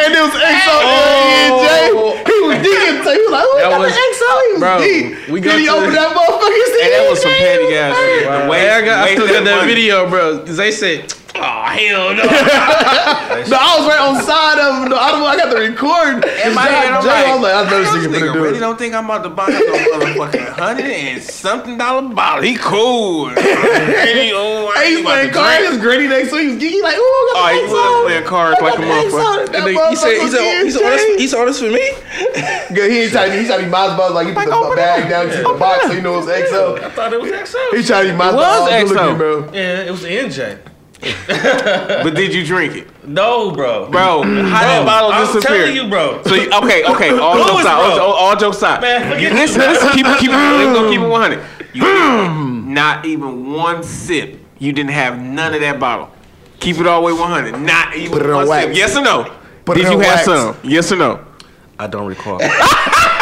and it was XO and oh. Jay. He was digging. So he was like, "Who That got was- the XO?" He was bro, deep. we then go he to- opened that motherfucker. And that was some petty ass shit. The way- Hey, I, got, I still got that money- video, bro. They said, "Oh hell no." No, I was right on side of him. No, I, don't, I got the record. In my head, I'm Jay, like, I was like, I know this "This nigga nigga finna do really don't think I'm about to buy him no motherfucking hundred and something dollar bottle. He cool. and oh, he, oh, Hey, he's playing cards. He drink. next to him. He like, ooh, I Oh, got he the was XO. playing cards like a got the XO. motherfucker. That And he said, "He's motherfucker a, he's was on this, Jay. he's on for me." Good, he ain't trying to be, he trying to be Mazda like he put the bag down to the box so you know it's XO. I thought it was XO. He trying to be Mazda was all good XO. looking, bro. Yeah, it was the NJ. But did you drink it, No, bro. bro? How that bottle disappear? I'm disappeared? telling you, bro. So you, okay, okay. All Louis, jokes aside, bro. all, all jokes aside. Man, forget You- you, listen, listen, keep it, keep it. Let's go, keep it one hundred. You not even one sip. You didn't have none of that bottle. Keep it all the way one hundred. Not even Put it on one wax. sip. Yes or no? Put it Did you on have wax. some? Yes or no? I don't recall.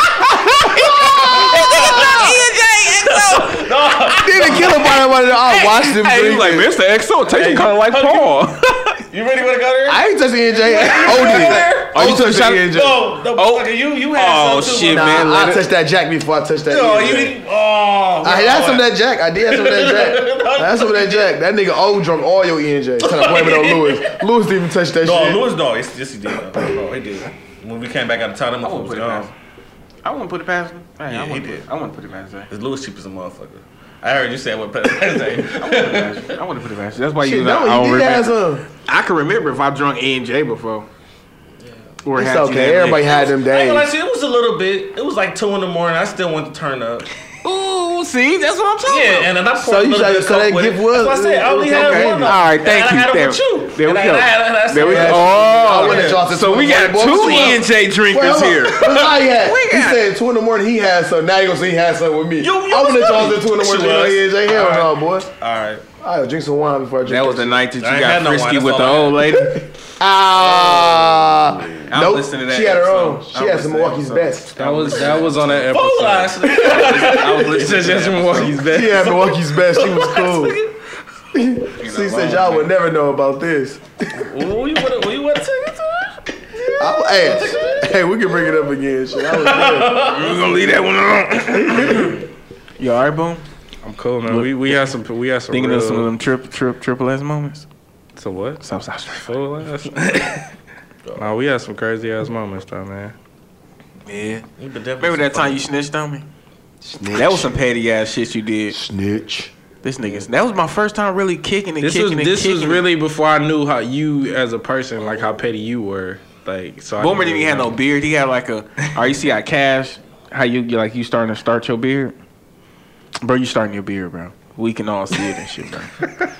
Didn't kill him by one of the I watched him Hey, he was like, drink. Mr. XO, tasting kind of like Paul. you really want to go there? I ain't touching NJ. Oh, did. Oh, you took a? NJ. No, no, Oh. fucker, you you had Oh, some too. shit, bro. Nah, man, I let touched that Jack before I touched that. No, you didn't. Oh, I had some of that Jack. I did have some of that Jack. I had some of that Jack. That nigga old drunk all your E&J. Trying to blame it on Lewis. Lewis didn't even touch that No, shit. No, Lewis, no, yes, yes, he did. No, no, he did. When we came back out of town, them won't motherfuckers put it gone. past I wouldn't put it past him. Hey, Yeah, I he wouldn't did. Put, I wouldn't put it past him. Cause Lewis cheap as a motherfucker. I heard you say what past I wouldn't put it past him. That's why you Shit, was like, I you don't did have remember. I can remember if I drunk A and J before. Or It's had okay. Everybody had them I ain't gonna lie to you, it was was a little bit. It was like two in the morning. I still went to turn up. Ooh, see, that's what I'm talking Yeah, about. and then I poured So a you little tried bit to of coke that with gift it. was- That's why I said I only it had okay. one. All right, thank and I you. had it There, with you. there we go. had- There we go. I went Oh, to Johnson so we got two Well, E&J drinkers Well, here. What's I had? We He got- said two in the morning he had some. Now you gonna say he had some with me. You- you I went was to Johnson right. two in the morning. She You know. E&J hell no, boy. All right. I'll drink some wine before I drink That was the night that you ain't got had no frisky that's with the old lady. Ah, I'll nope. listen to that She had her episode. own. She I'll had some Milwaukee's best. That was that was on that Full episode. eyes. I was listening to that Milwaukee's best. She had Milwaukee's best. She was cool. episode. She said y'all would never know about this. Who you want to? You want to take it to her? Hey, hey, we can bring it up again. Shit, I was there. We're gonna leave that one alone. you alright, boom? I'm cool, man. We we had some we had some Thinking real, of some of them trip, trip, triple S moments. some what? South South Street. Full ass. nah, we had some crazy ass moments though, man. Yeah. You could definitely Remember that time you snitched on me? That was some petty ass shit you did. snitch. This niggas. That was my first time really kicking and This kicking was and this kicking. was really before I knew how you as a person, like how petty you were. Like so. I Boomer didn't even have no beard. He had like a. Are you see how Cash? How you you like you starting to start your beard, bro? You starting your beard, bro. We can all see it and shit, bro.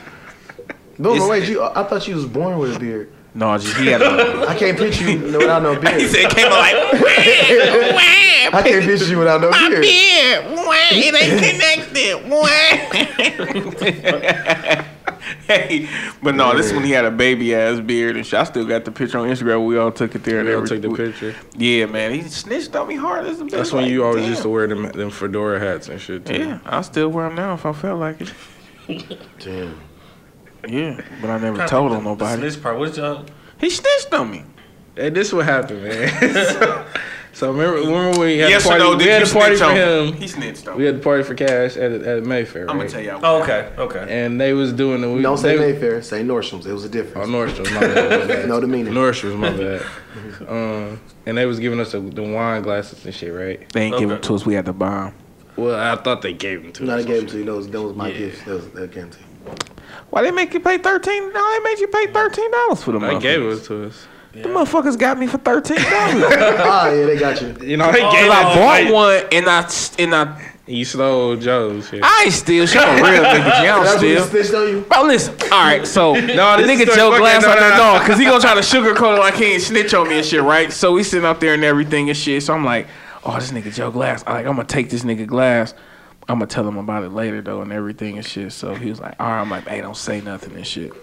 No, It's- no, wait. You, I thought you was born with a beard. No, just he had a. I can't picture you without no beard. he said it came out like. I can't picture you without no beard. beard. It ain't connected. hey, but no, this one he had a baby ass beard and shit. I still got the picture on Instagram. We all took it there. and We all took the picture. Yeah, man, he snitched on me hard as a bitch. That's when like, you always damn. used to wear them them fedora hats and shit too. Yeah, I still wear them now if I felt like it. Damn. Yeah, but I never told on nobody. This part. What did y'all? He snitched on me. Hey, this what happened, man. so, so remember, remember when we had yes a party? no? We had a party for him. He snitched on We had the party for Cash at at Mayfair. I'm gonna tell y'all. Oh, okay. Okay. And they was doing the. We, Don't say they, Mayfair. Say Nordstrom's. It was a Oh, difference. Nordstrom's, my bad. my bad. know the meaning. Nordstrom's, my bad. Um, and they was giving us the, the wine glasses and shit, right? They ain't give Okay. them to us. We had to buy them. Well, I thought they gave them to No, us. I gave them to you. That was, that was my Yeah. gift. That was that came to you. Why they make you pay thirteen? No, they made you pay thirteen dollars for them. They gave it to us. The motherfuckers got me for thirteen dollars. ah, yeah, they got you. You know, they Oh, gave no, I bought like, one and I and I You stole Joe's shit. I ain't steal. She a real nigga. She don't That's what you steal. snitched on you. Bro, listen. All right, so No, the nigga Joe fucking- Glass no, on no, that no. dog, cause he gonna try to sugarcoat it like he ain't snitch on me and shit, right? So we sitting up there and everything and shit. So I'm like, oh, this nigga Joe Glass. I like, I'm gonna take this nigga Glass. I'm gonna tell him about it later though and everything and shit. So he was like, all right. I'm like, hey, don't say nothing and shit.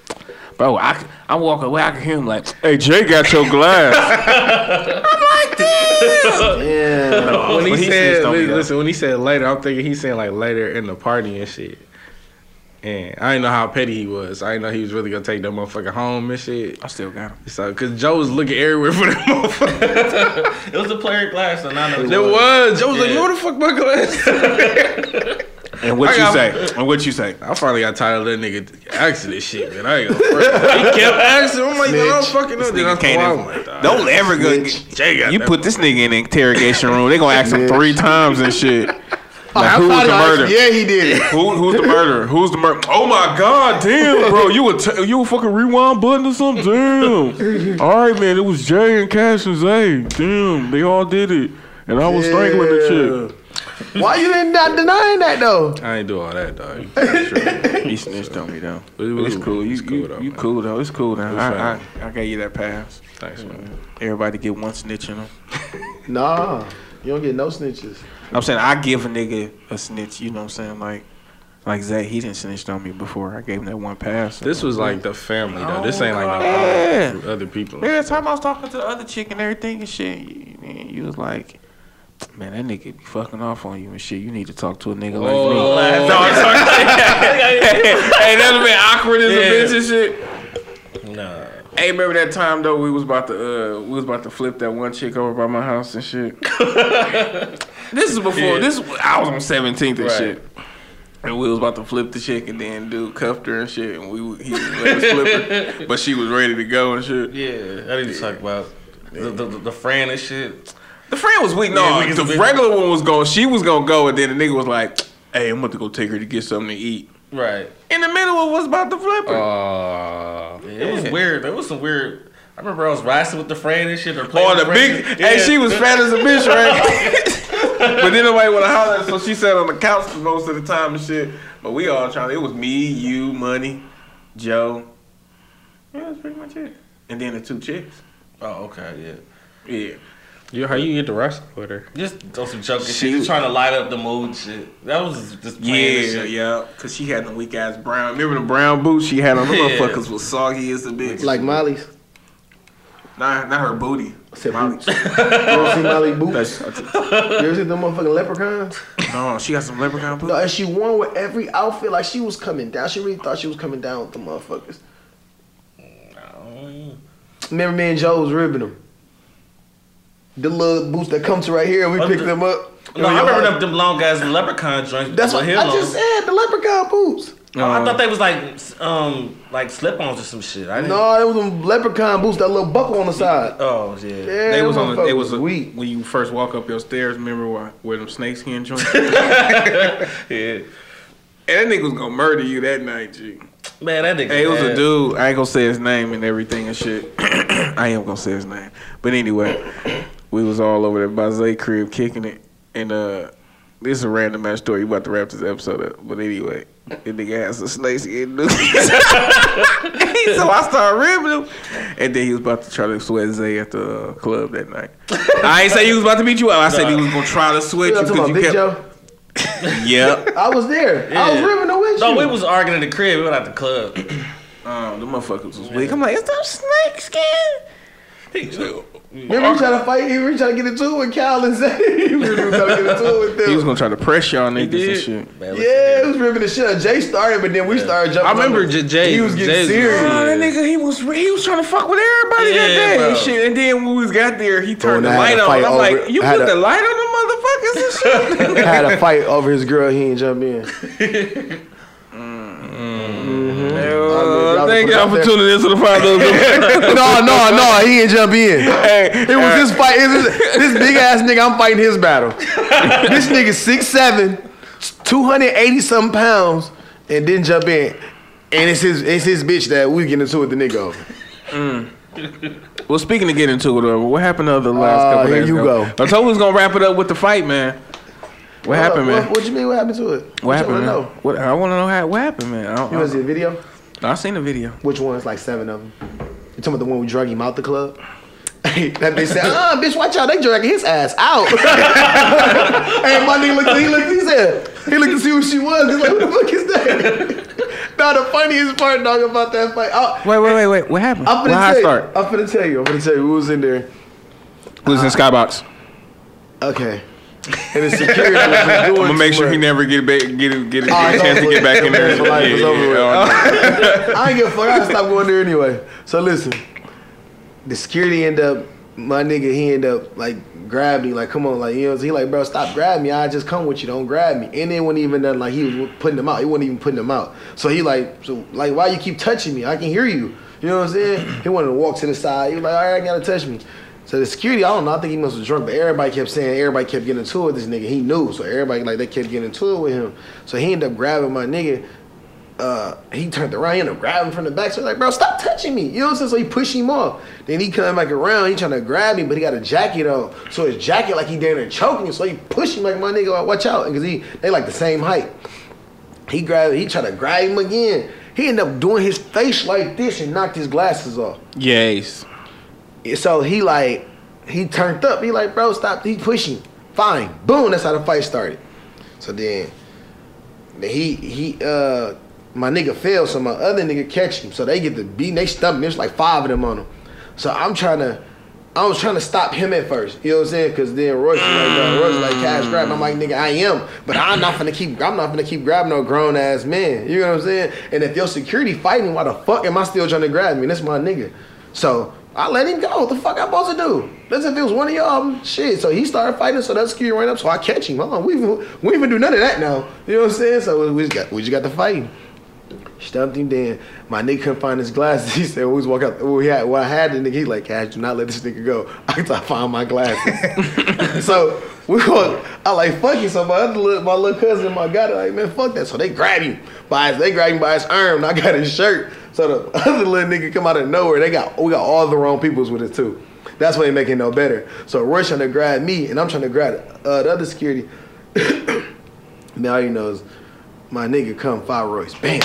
Bro, I I'm walking away. I can hear him like, hey, Jay got your glass. I'm like, damn. Yeah. when he, But he said, snitched on me, li- though. listen, when he said later, I'm thinking he's saying like later in the party and shit. And I didn't know how petty he was. I didn't know he was really gonna take that motherfucker home and shit. I still got him. So, cause Joe was looking everywhere for that motherfucker. It was a player glass, and I know. It. There was. Joe was like, Yeah. "Where the fuck my glass?" And what I you got- say? And what you say? I finally got tired of that nigga asking this shit, man. I ain't gonna. front. He kept asking. I'm like, "No, I don't fucking know." Then I Nigga can't thought, ever- "Oh my God." Don't ever go. Snitch. Jay You put this nigga in the interrogation room. They gonna ask him three times and shit. Like, oh, who was the I- murder? Yeah, he did. It. Who, who's the murderer? Who's the murder? Oh my god, damn, bro. You a t- you a fucking rewind button or something? Damn. All right, man. It was Jay and Cash and Zay. Damn, they all did it, and I was strangling the chick. Why you didn't not denying that though? I ain't do all that, dog. He snitched on me though. It was It's cool. You, It's cool you, though, you man. cool though. It's cool now. was I, fine. I, I gave you that pass. Thanks, man. Everybody get one snitch in them. Nah, you don't get no snitches. I'm saying I give a nigga a snitch. You know what I'm saying? Like, like Zay, he didn't snitched on me before. I gave him that one pass. This was like the family though. This ain't like Yeah. no other people. Every time I was talking to the other chick and everything and shit, you, you was like, man, that nigga be fucking off on you and shit. You need to talk to a nigga like me. Oh. No, I'm sorry. hey, that'd been awkward as Yeah. a bitch and shit. Nah. Hey, remember that time though? We was about to uh, we was about to flip that one chick over by my house and shit. this is before Yeah. this. I was on 17th and Right. shit. And we was about to flip the chick, and then dude cuffed her and shit, and we he was let us flip her, but she was ready to go and shit. Yeah, I need to talk about the the, the, the friend and shit. The friend was weak. No, Yeah, we the we- regular one was going. She was gonna go, and then the nigga was like, "Hey, I'm about to go take her to get something to eat." Right. In the middle of was about to flip her. Uh, It was weird. There was some weird I remember I was wrestling with the friend and shit or playing Oh, with the friends. big. Yeah. Hey, she was fat as a bitch, right? but then nobody want to holler, at her, so she sat on the couch for most of the time and shit. But we all trying. It was me, you, Money, Joe. Yeah, that's pretty much it. And then the two chicks. Oh, okay, yeah. Yeah. You, how you get to wrestling with her? Just on some joking She- shit. Just trying to light up the mood shit. That was just playing and Yeah, shit. yeah. Cause she had the weak ass brown. Remember the brown boots she had on? The Yeah. motherfuckers was soggy as a bitch. Like Molly's. not, not her booty. I said boots. you ever see Molly boots? You ever see them motherfucking leprechauns? no, she got some leprechaun boots. No, and she won with every outfit like she was coming down. She really thought she was coming down with the motherfuckers. Remember me and Joe was ribbing them. The little boots that come to right here, we Oh, picked the- them up. No, I remember them, them long ass leprechaun joints. That's what with I heel just said. The leprechaun boots. Oh, I thought they was like um like slip-ons or some shit. I didn't. No, it was them leprechaun boots. That little buckle on the side. Oh yeah. Yeah, They was on. The, they was a, weak. when you first walk up your stairs. Remember where, where them snakeskin joints? Yeah. And that nigga was gonna murder you that night, G. Man, that nigga. Hey, it was a dude. I ain't gonna say his name and everything and shit. I am gonna say his name. But anyway, we was all over there by Zay crib kicking it. And uh this is a random ass story. You about to wrap this episode up. But anyway, the nigga has a snakeskin dude. so I started ribbing him. And then he was about to try to sweat Zay at the uh, club that night. I ain't say he was about to beat you up. I said he was gonna try to sweat You you know because you about, Big kept. Joe? Yep. I was there. I was Yeah. ribbing the with No, you. we was arguing in the crib. We went out the club. Um, the motherfuckers was weak. I'm like, is that snakeskin? Mm. Remember he tried to fight? He was trying to get into it with Cal and Zay. he was trying to get into it with them. He was gonna try to press y'all niggas and shit. Man, yeah, here. it was ripping the shit. out. Jay started, but then we started jumping. I remember J- Jay- He was getting Jay's- serious. Yeah. Oh, that nigga, he was he was trying to fuck with everybody that Yeah, day and shit. And then when we got there, he turned and the light on. I'm over- like, you put to- the light on the motherfuckers and shit. had a fight over his girl. He ain't jump in. Uh, y'all thank y'all for tuning in to the five those. no, no, no. He didn't jump in. Hey, It was this fight. It was this big ass nigga. I'm fighting his battle. this nigga six seven, two hundred eighty something pounds, and didn't jump in. And it's his it's his bitch that we get into with the nigga over. Well, speaking of getting into it, uh, what happened the last Uh, couple here days you ago? go. I told we was gonna wrap it up with the fight, man. What happened, what, man? What, you mean? What happened to it? What happened, you man? Know? What, I want to know how, what happened, man. I, You don't, want to see the video? I, seen the video. Which one? It's like seven of them. You talking about the one we drug him out the club? that bitch said, ah, bitch, watch out. They dragging his ass out. and my nigga looked, he looked, he said, he looked to see who she was. He's like, who the fuck is that? now, the funniest part, dog, about that fight. I, Wait, wait, wait, wait. What happened? I'm finna tell it you. start? I'm finna tell you. I'm finna tell you who was in there. Who was in Skybox? Okay. And the security was just doing I'm gonna make sure he never get back, get get, get a Oh, it's chance to get back in there. with. For life, it's over with. oh, I ain't give a fuck. I stopped going there anyway. So listen, the security end up, my nigga, he end up like grabbed me, like come on, like you know, he like bro, stop grabbing me. I just come with you, don't grab me. And then wasn't even done like he was putting them out. He wasn't even putting them out. So he like, so like why you keep touching me? I can hear you. You know what I'm saying? He wanted to walk to the side. He was like, all right, I gotta touch me. So the security, I don't know. I think he must have drunk, but everybody kept saying, everybody kept getting into it with this nigga. He knew, so everybody like they kept getting into it with him. So he ended up grabbing my nigga uh, he turned around, he ended up grabbing from the back. So like, bro, stop touching me. You know what I'm saying? So he pushed him off. Then he come back around, he trying to grab me, but he got a jacket on. So his jacket like he down there choking. So he pushed him like my nigga, watch out. Because he they like the same height. He grabbed, he tried to grab him again. He ended up doing his face like this and knocked his glasses off. yes. So he like, he turned up. He like, bro, stop. He pushing. Fine. Boom. That's how the fight started. So then, he he uh my nigga fell, so my other nigga catch him. So they get the beat. They stump. There's like five of them on him. So I'm trying to. I was trying to stop him at first, you know what I'm saying? Cause then Royce was like, no, Royce was like cash grab. I'm like, nigga, I am, but I'm not gonna keep, I'm not gonna keep grabbing no grown ass man. You know what I'm saying? And if your security fighting, why the fuck am I still trying to grab me? That's my nigga. So I let him go. What the fuck I supposed to do? That's if it was one of y'all. Shit. So he started fighting. So that security ran up. So I catch him. On. We even, we even do none of that now. You know what I'm saying? So we just got we just got to fighting. Stumped him. Then my nigga couldn't find his glasses. He said, "We was walk out. We had. Well, I had the nigga. He like, Cash, do not let this nigga go. I to find my glasses." so we go. I like fuck you. So my other little, my little cousin, my guy, like man, fuck that. So they grab him by his, they grab him by his arm. And I got his shirt. So the other little nigga come out of nowhere. They got we got all the wrong peoples with it too. That's why they make it no better. So Roy's trying to grab me, and I'm trying to grab uh, the other security. now all you know is my nigga come five Royce, bam.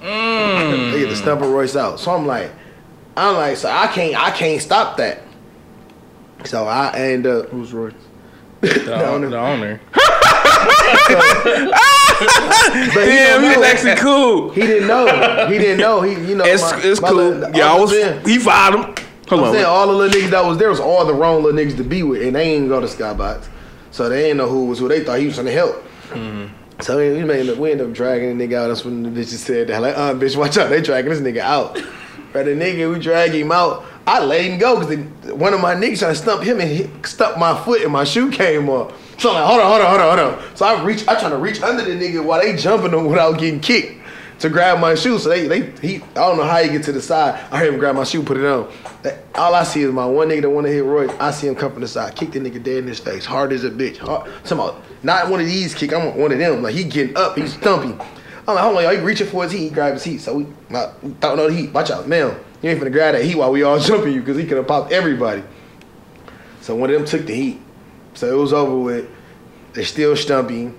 They get the stumper Royce out. So I'm like, I'm like, so I can't, I can't stop that. So I end up. Who's Roy? The The, owner. the owner. But he Damn, he's actually cool. He didn't know. He didn't know. He, you know, It's my- it's my cool. little- Yeah, I was. saying- He fired him. Hold I'm on. saying all the little niggas that was there was all the wrong little niggas to be with, and they ain't go to Skybox, so they ain't know who was who. They thought he was trying to help. So we made we ended up dragging the nigga out. That's when the bitches said that like, uh, bitch, watch out, they dragging this nigga out. But the nigga, we drag him out. I let him go because one of my niggas trying to stump him and he stumped my foot and my shoe came off. So I'm like, hold on, hold on, hold on, hold on. So I reach, I trying to reach under the nigga while they jumping him without getting kicked to grab my shoe. So they, they, he, I don't know how he get to the side. I heard him grab my shoe, put it on. All I see is my one nigga that want to hit Roy. I see him come from the side, kick the nigga dead in his face, hard as a bitch. Talking about not one of these kick, I'm one of them. Like he getting up, he's stumping. I'm like, hold on, y'all. He reaching for his heat, he grab his heat. So we, I, we know the heat. Watch out, man. You ain't finna grab that heat while we all jumping you, cause he could have popped everybody. So one of them took the heat. So it was over with. They still stumping.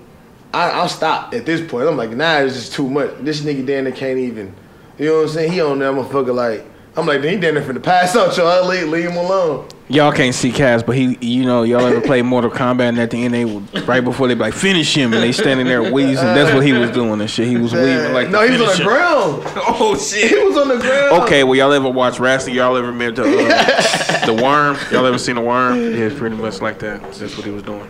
I, I'll stop at this point. I'm like, nah, it's just too much. This nigga there can't even. You know what I'm saying? He on that motherfucker like. I'm like, then he down there finna pass out, y'all. Leave, leave him alone. Y'all can't see Cass, but he, you know, y'all ever play Mortal Kombat and at the end they would, right before they like finish him and they standing there wheezing. That's what he was doing and shit. He was weaving like no, he was on the him. ground. Oh shit, He was on the ground. Okay, well y'all ever watch wrestling? Y'all ever met the, uh, the worm? Y'all ever seen the worm? Yeah, it's pretty much like that. That's what he was doing.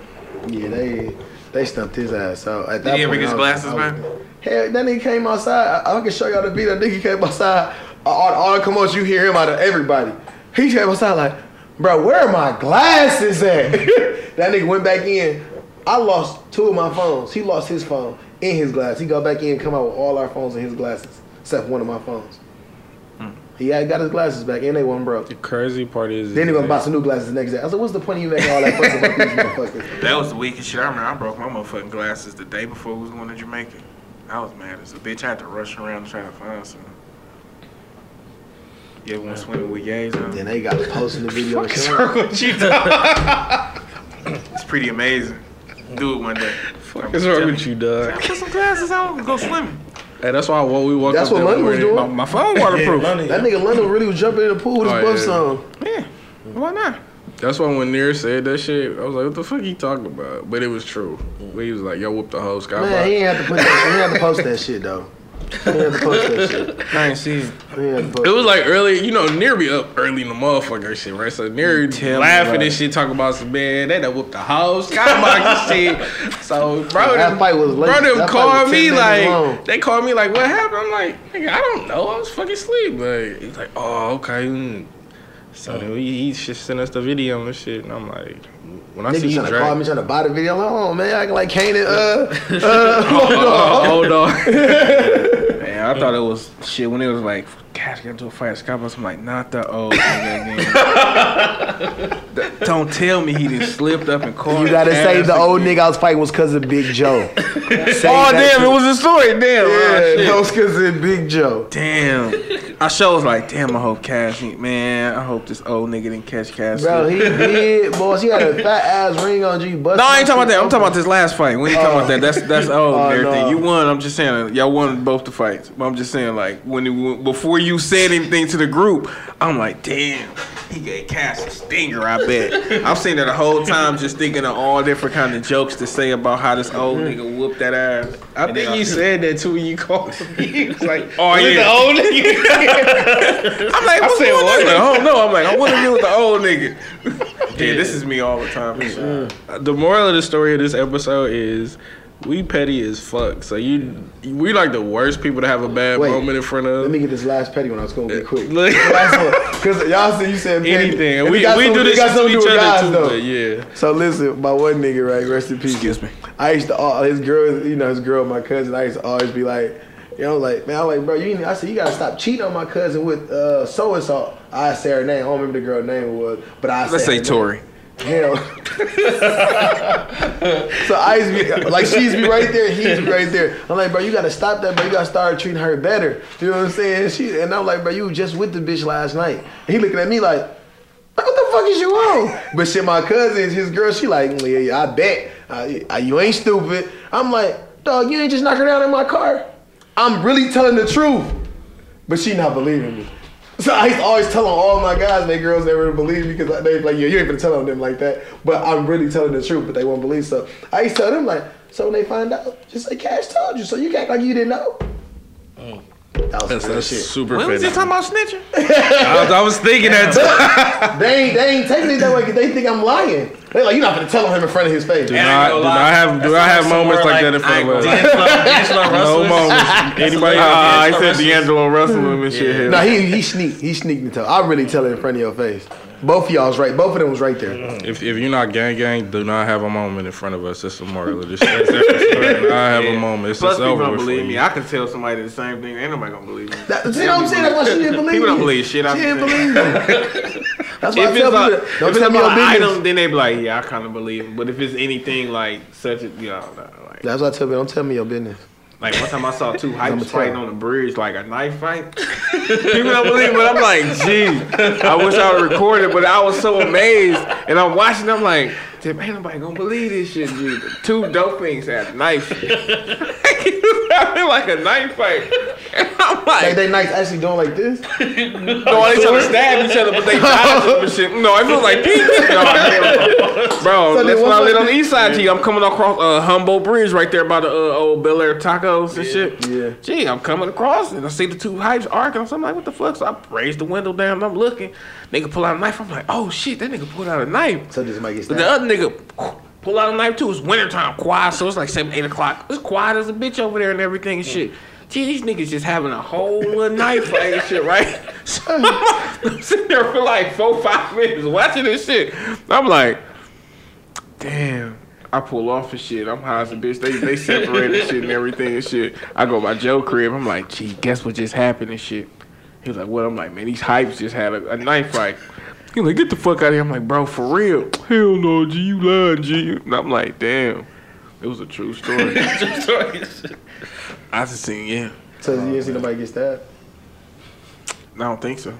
Yeah, they they stumped his ass out. At Did that he ever point, get his I was- glasses I was- back? Hell, that nigga came outside. I, I can show y'all the video. That nigga came outside. All, all the commotion you hear him out of everybody. He came outside like, bro, where are my glasses at? that nigga went back in. I lost two of my phones. He lost his phone in his glass. He got back in and come out with all our phones and his glasses, except one of my phones. Hmm. He had got his glasses back and they wasn't broke. The crazy part is. Then he gonna buy some new glasses the next day. I said, what's the point of you making all that fuss about these motherfuckers? That was the weakest shit. I remember I broke my motherfucking glasses the day before we was going to Jamaica. I was mad as a bitch. I had to rush around to try to find some. You ever went swimming with yays on? Then they got posting the video. and showing. It's pretty amazing. Do it one day. What's wrong with you, dog? Put some glasses on and go swimming. Hey, that's why what we woke That's up what that London was doing. My, my phone waterproof. Money. That nigga London really was jumping in the pool with his Oh, buffs yeah. on. Yeah. Why not? That's why when Near said that shit, I was like, "What the fuck he talking about?" But it was true. But he was like, "Yo, whoop the whole sky." Man, he ain't have to put that. He ain't have to post that shit though. He ain't to post that shit. I ain't see it. He ain't to post It was like early, you know, Near be up early in the motherfucker and shit, right? So Near Tell me laughing about and it. shit, talking about some man, they done whooped the whole skybox and shit. So bro, That them, fight was late. bro, them That fight called was 10 me minutes like, long. they called me like, what happened? I'm like, nigga, I don't know, I was fucking asleep. But he's like, oh, okay. mm. So then he, he just sent us the video and shit, and I'm like, when I see Niggas you trying to drag, call me, trying to buy the video. I'm like, oh man, acting like Kanan. Uh, oh, hold on. Man, I thought it was shit when it was like, gosh, got into a fight at Skybox. I'm like, not the old nigga again. Don't tell me he just slipped up and caught you gotta say the old again. nigga I was fighting was cause of Big Joe. Oh damn! It was a story. Damn. Oh, yeah, oh, shit. that was of Big Joe. Damn. I show was like, damn. I hope Cash. Man, I hope this old nigga didn't catch Cash. Bro, he did, boss. He had a fat ass ring on G. No, I ain't talking about that. I'm talking about this last fight. We ain't talking about that. That's that's oh, old Oh, and everything. no. You won. I'm just saying, y'all won both the fights. But I'm just saying, like when it, before you said anything to the group, I'm like, damn, he gave Cass a stinger. I bet. I'm sitting there the whole time, just thinking of all different kind of jokes to say about how this old mm-hmm. nigga whooped that ass. I And think then you said that too when you called me. He was like, Oh, yeah. the old nigga." I'm like, what's said, going on? what? I'm I don't know. I'm like, I want to deal with the old nigga. yeah, this is me all the time. for sure. the moral of the story of this episode is we petty as fuck. So you, we like the worst people to have a bad Wait, moment in front of. Let me get this last petty one. I was gonna be quick. Look. Last one, cause y'all said you said petty. Anything. And We, it got we something- do it this got to something each do with other guys, too. though. But yeah. So listen, my one nigga, right? Rest in peace. Excuse me. I used to, all his girl, you know, his girl, my cousin. I used to always be like, you know, like, man, I'm like, bro, you. need- I said, you gotta stop cheating on my cousin with uh, so and so. I say her name. I don't remember the girl name was, but I Let's said say her Tori. name. Hell. so I be like she's be right there, he's right there. I'm like, bro, you gotta stop that, bro. You gotta start treating her better. You know what I'm saying? She and I'm like, bro, you just with the bitch last night. And he looking at me like, what the fuck is you on? But shit, my cousin, his girl, she like, yeah, yeah, I bet uh, uh, you ain't stupid. I'm like, dog, you ain't just knock her down in my car. I'm really telling the truth, but she not believing me. So I used to always tell on all my guys, they girls never believe me because they like, yeah, you ain't gonna tell them like that. But I'm really telling the truth, but they won't believe. So I used to tell them like, so when they find out, just say Cash told you, so you act like you didn't know. Mm. That was That's, that's shit. super When was he petty. talking about snitching? I, was, I was thinking that too. They ain't, they ain't taking it that way because they think I'm lying. They like, you're not gonna tell him in front of his face. Do not, do not have, do not have moments like that in front of us. No moments. Anybody Uh, else? I said D'Angelo Russell and shit. No, he he sneak he sneaked me to. I really tell it in front of your face. Both of y'all was right. Both of them was right there. Mm-hmm. If, if you're not gang gang, do not have a moment in front of us. That's the moral of this shit. Do not have a moment. It's Plus, just people don't believe me. I can tell somebody the same thing. Ain't nobody gonna believe me. That, see what I'm saying? That's why she didn't believe People don't believe shit I'm She didn't believe me. That's why I If tell it's like, people, don't it's tell me your business. item, then they be like, yeah, I kind of believe him. But if it's anything like such a, you know, like, That's why I tell people, don't tell me your business. Like one time I saw two hypes fighting on the bridge, like a knife fight. People don't believe it, but I'm like, gee, I wish I would record it, but I was so amazed. And I'm watching, I'm like, damn, ain't nobody gonna believe this shit, G. Two dope things had knife. having like a knife fight. And I'm Like like, they nights actually doing like this. no, they trying to stab each other, but they dodging and shit. No, it feels like peace. No. Bro, So that's then I what's live on the east side, G. I'm coming across uh, Humboldt Bridge right there by the uh, old Bel Air tacos and shit. Yeah. Gee, I'm coming across and I see the two hypes arguing. So I'm like, what the fuck? So I raise the window down and I'm looking. Nigga pull out a knife. I'm like, oh shit, that nigga pulled out a knife. So this might get But the stabbed. Nigga pull out a knife too. It's wintertime, quiet. So it's like 7, 8 o'clock. It's quiet as a bitch over there and everything and shit. Gee, these niggas just having a whole knife fight and shit, right? So I'm sitting there for like four, five minutes watching this shit. I'm like, damn. I pull off and shit. I'm high as a bitch. They they separated shit and everything and shit. I go by Joe crib. I'm like, gee, guess what just happened and shit. He was like, what? I'm like, man, these hypes just had a, a knife fight. He like, get the fuck out of here. I'm like, bro, for real? Hell no, G, you lying, G. And I'm like, damn. It was a true story. I just seen, yeah. So you didn't see nobody get stabbed. I don't think so.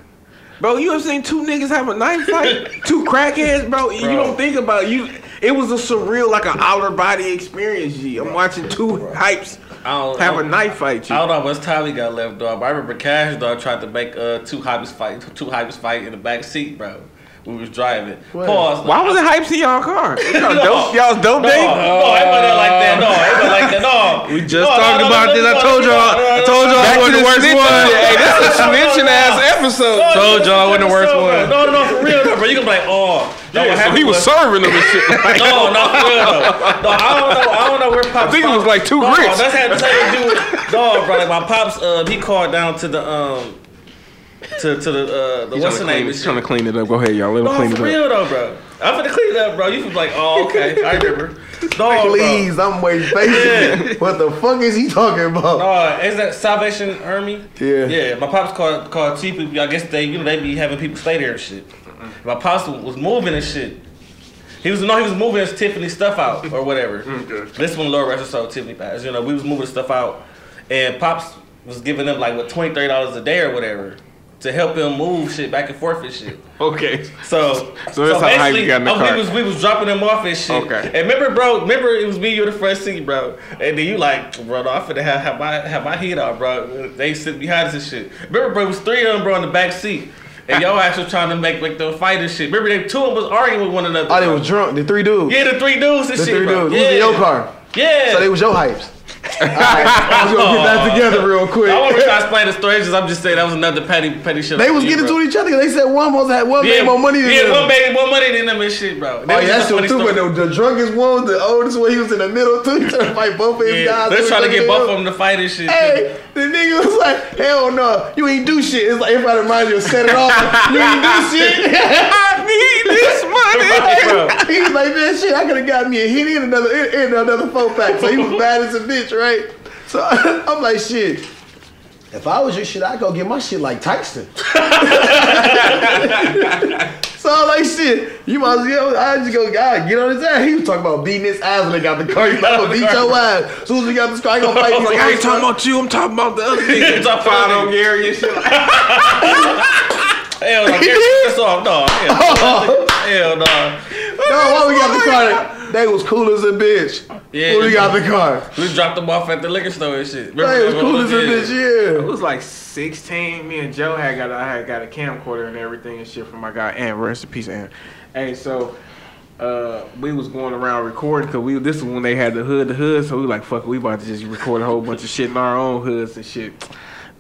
Bro, you ever seen two niggas have a knife fight? two crackheads, bro. You don't think about it. you. It was a surreal, like an outer body experience. G. I'm watching two hypes I don't, have I a don't- knife fight. I don't know how much time we got left, dog. But I remember Cash dog tried to make uh, two hypes fight, two hypes fight in the back seat, bro. We was driving. What? Pause. Why was it hypes in y'all car? Y'all dope, y'all's dope No, day. no, it wasn't like that. No, it wasn't like that. No. We just No, no, talked no, about no, this. I told y'all. no, no, I told y'all I wasn't the the worst snitching. one. Hey, that's a snitching ass episode. Told y'all I wasn't the worst one. No, no, no, for real, though, bro. You gonna be like, oh, no, what Yeah, so happened he was serving them and shit. Like, No, no, for. No, I don't know. I don't know where pops. I think it was like two no, grits. That's had nothing to do with dog, bro. Like my pops, uh, he called down to the um, to to the uh, the He's what's trying, the name? he's trying to clean it up. Go ahead, y'all. Let him No, clean for it up. real though, bro. I'm gonna clean it up, bro. You feel like, oh, okay, I remember. Dog, Please, I'm waiting patiently. What the fuck is he talking about? No, is that Salvation Army? Yeah. Yeah, my pops called called T people. I guess they you know they be having people stay there and shit. Mm. My pops was moving and shit. He was no, he was moving his Tiffany stuff out or whatever. This one lower register so Tiffany pass. You know, we was moving stuff out, and pops was giving them like what twenty thirty dollars a day or whatever to help him move shit back and forth and shit. Okay. So, So that's how basically, you got in the oh, car. we was we was dropping them off and shit. Okay. And remember, bro, remember it was me you in the front seat, bro. And then you like, bro, no, I finna have, have my have my heat out, bro. They sit behind us and shit. Remember, bro, it was three of them, bro, in the back seat. And y'all actually trying to make like the fight and shit. Remember, they two of them was arguing with one another. Oh, they bro. was drunk. The three dudes. Yeah, the three dudes and shit. the shit, three bro. dudes. Yeah. Who's in your car? Yeah. So they was your hypes. Alright, I was gonna get that together real quick. I want to try to explain the story. Just I'm just saying that was another petty petty shit. They was getting bro. to each other because they said one was have one made more money than yeah, them. one made more money than them and shit, bro. Oh yeah, that's true too. But the, the drunkest one, the oldest one, he was in the middle too. He trying to fight both of his Yeah, guys. they're trying to get both of them to fight and shit. Hey, the nigga was like, hell no, you ain't do shit. It's like everybody reminds you of set it off. you ain't do shit. I need this money. He was like, man, shit, I could have got me a hit in another another four pack. So he was bad as a bitch, right? So I'm like, shit. If I was your shit, I'd go get my shit like Tyson. So I'm like, shit, you might as well, I just go, God, get on his ass. He was talking about beating his ass when they got the car. He like, gonna beat your ass. As soon as we got this car, I gonna fight you. Like, I ain't talking about you. I'm talking about the other nigga. Talk about Find on nigga. Gary and shit. Like, Hell no, get this off. No, hell, hell no. No, why we got the car? They was cool as a bitch. Yeah, when we got the car. We dropped them off at the liquor store and shit. Remember They was cool as a bitch, Yeah, it was like 16. Me and Joe had got I had got a camcorder and everything and shit from my guy. And rest in peace, and hey, so. Uh, we was going around recording because we this is when they had the hood to hood, so we like fuck, we about to just record a whole bunch of shit in our own hoods and shit.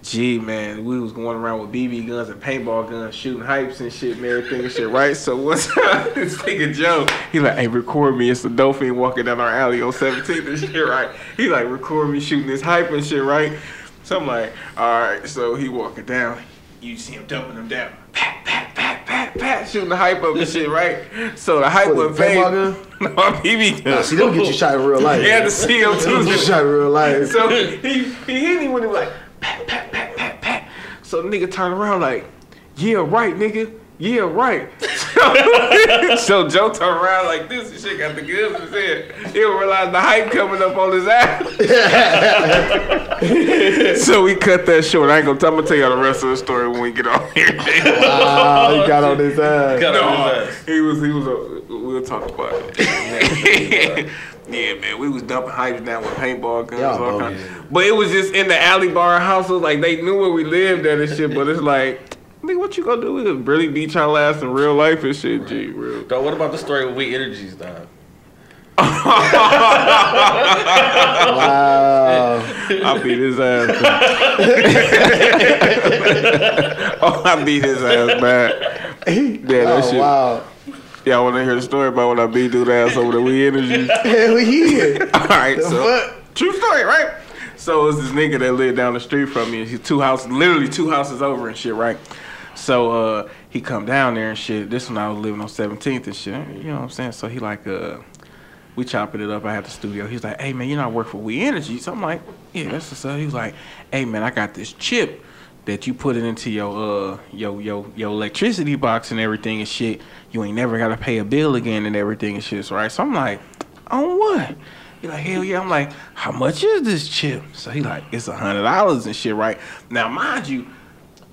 Gee, man, we was going around with BB guns and paintball guns, shooting hypes and shit and everything and shit, right? So one time, this nigga Joe, he like, hey, record me. It's the dolphin walking down our alley on 17th and shit, right? He like, record me shooting this hype and shit, right? So I'm like, all right. So he walking down. You see him dumping them down. Pat, pat, pat, pat, pat, shooting the hype up and shit, right? So the hype was paintball No, BB gun. Nah, see, they'll get you shot in real life. He had to see him too. get you shot in real life. So he, he hit him when he was like, pat, pat, pat, pat, pat. So the nigga turned around like, yeah, right, nigga. Yeah, right. so Joe turned around like this and shit got the goods in his head. He don't realize the hype coming up on his ass. so we cut that short. I ain't gonna, I'm gonna tell y'all the rest of the story when we get off here. Wow, he got on his ass. Got on his ass. he was, he was, a, we'll talk about it. yeah, man, we was dumping hypes down with paintball guns. Y'all all bogus. kind. But it was just in the alley bar houses, like they knew where we lived at and shit, but it's like, nigga, what you gonna do? We just really beat y'all ass in real life and shit, G, real. Dog, what about the story with We Energies, dog? Wow. I beat his ass. oh, I beat his ass, man. Oh, yeah, that Oh, shit. wow. Y'all wanna hear the story about when I beat dude ass over the We Energy? Hell yeah. All right, The so fuck? true story, right? So it's this nigga that lived down the street from me. He's two houses, literally two houses over and shit, right? So uh, he come down there and shit. This when I was living on 17th and shit. You know what I'm saying? So he like, uh, we chopping it up. I had the studio. He's like, hey man, you know I work for We Energy. So I'm like, yeah, that's what's up. He was like, hey man, I got this chip that you put it into your uh your your your electricity box and everything and shit. You ain't never gotta pay a bill again and everything and shit. Right? So I'm like, on what? He like, hell yeah. I'm like, how much is this chip? So he like, it's a hundred dollars and shit, right? Now mind you,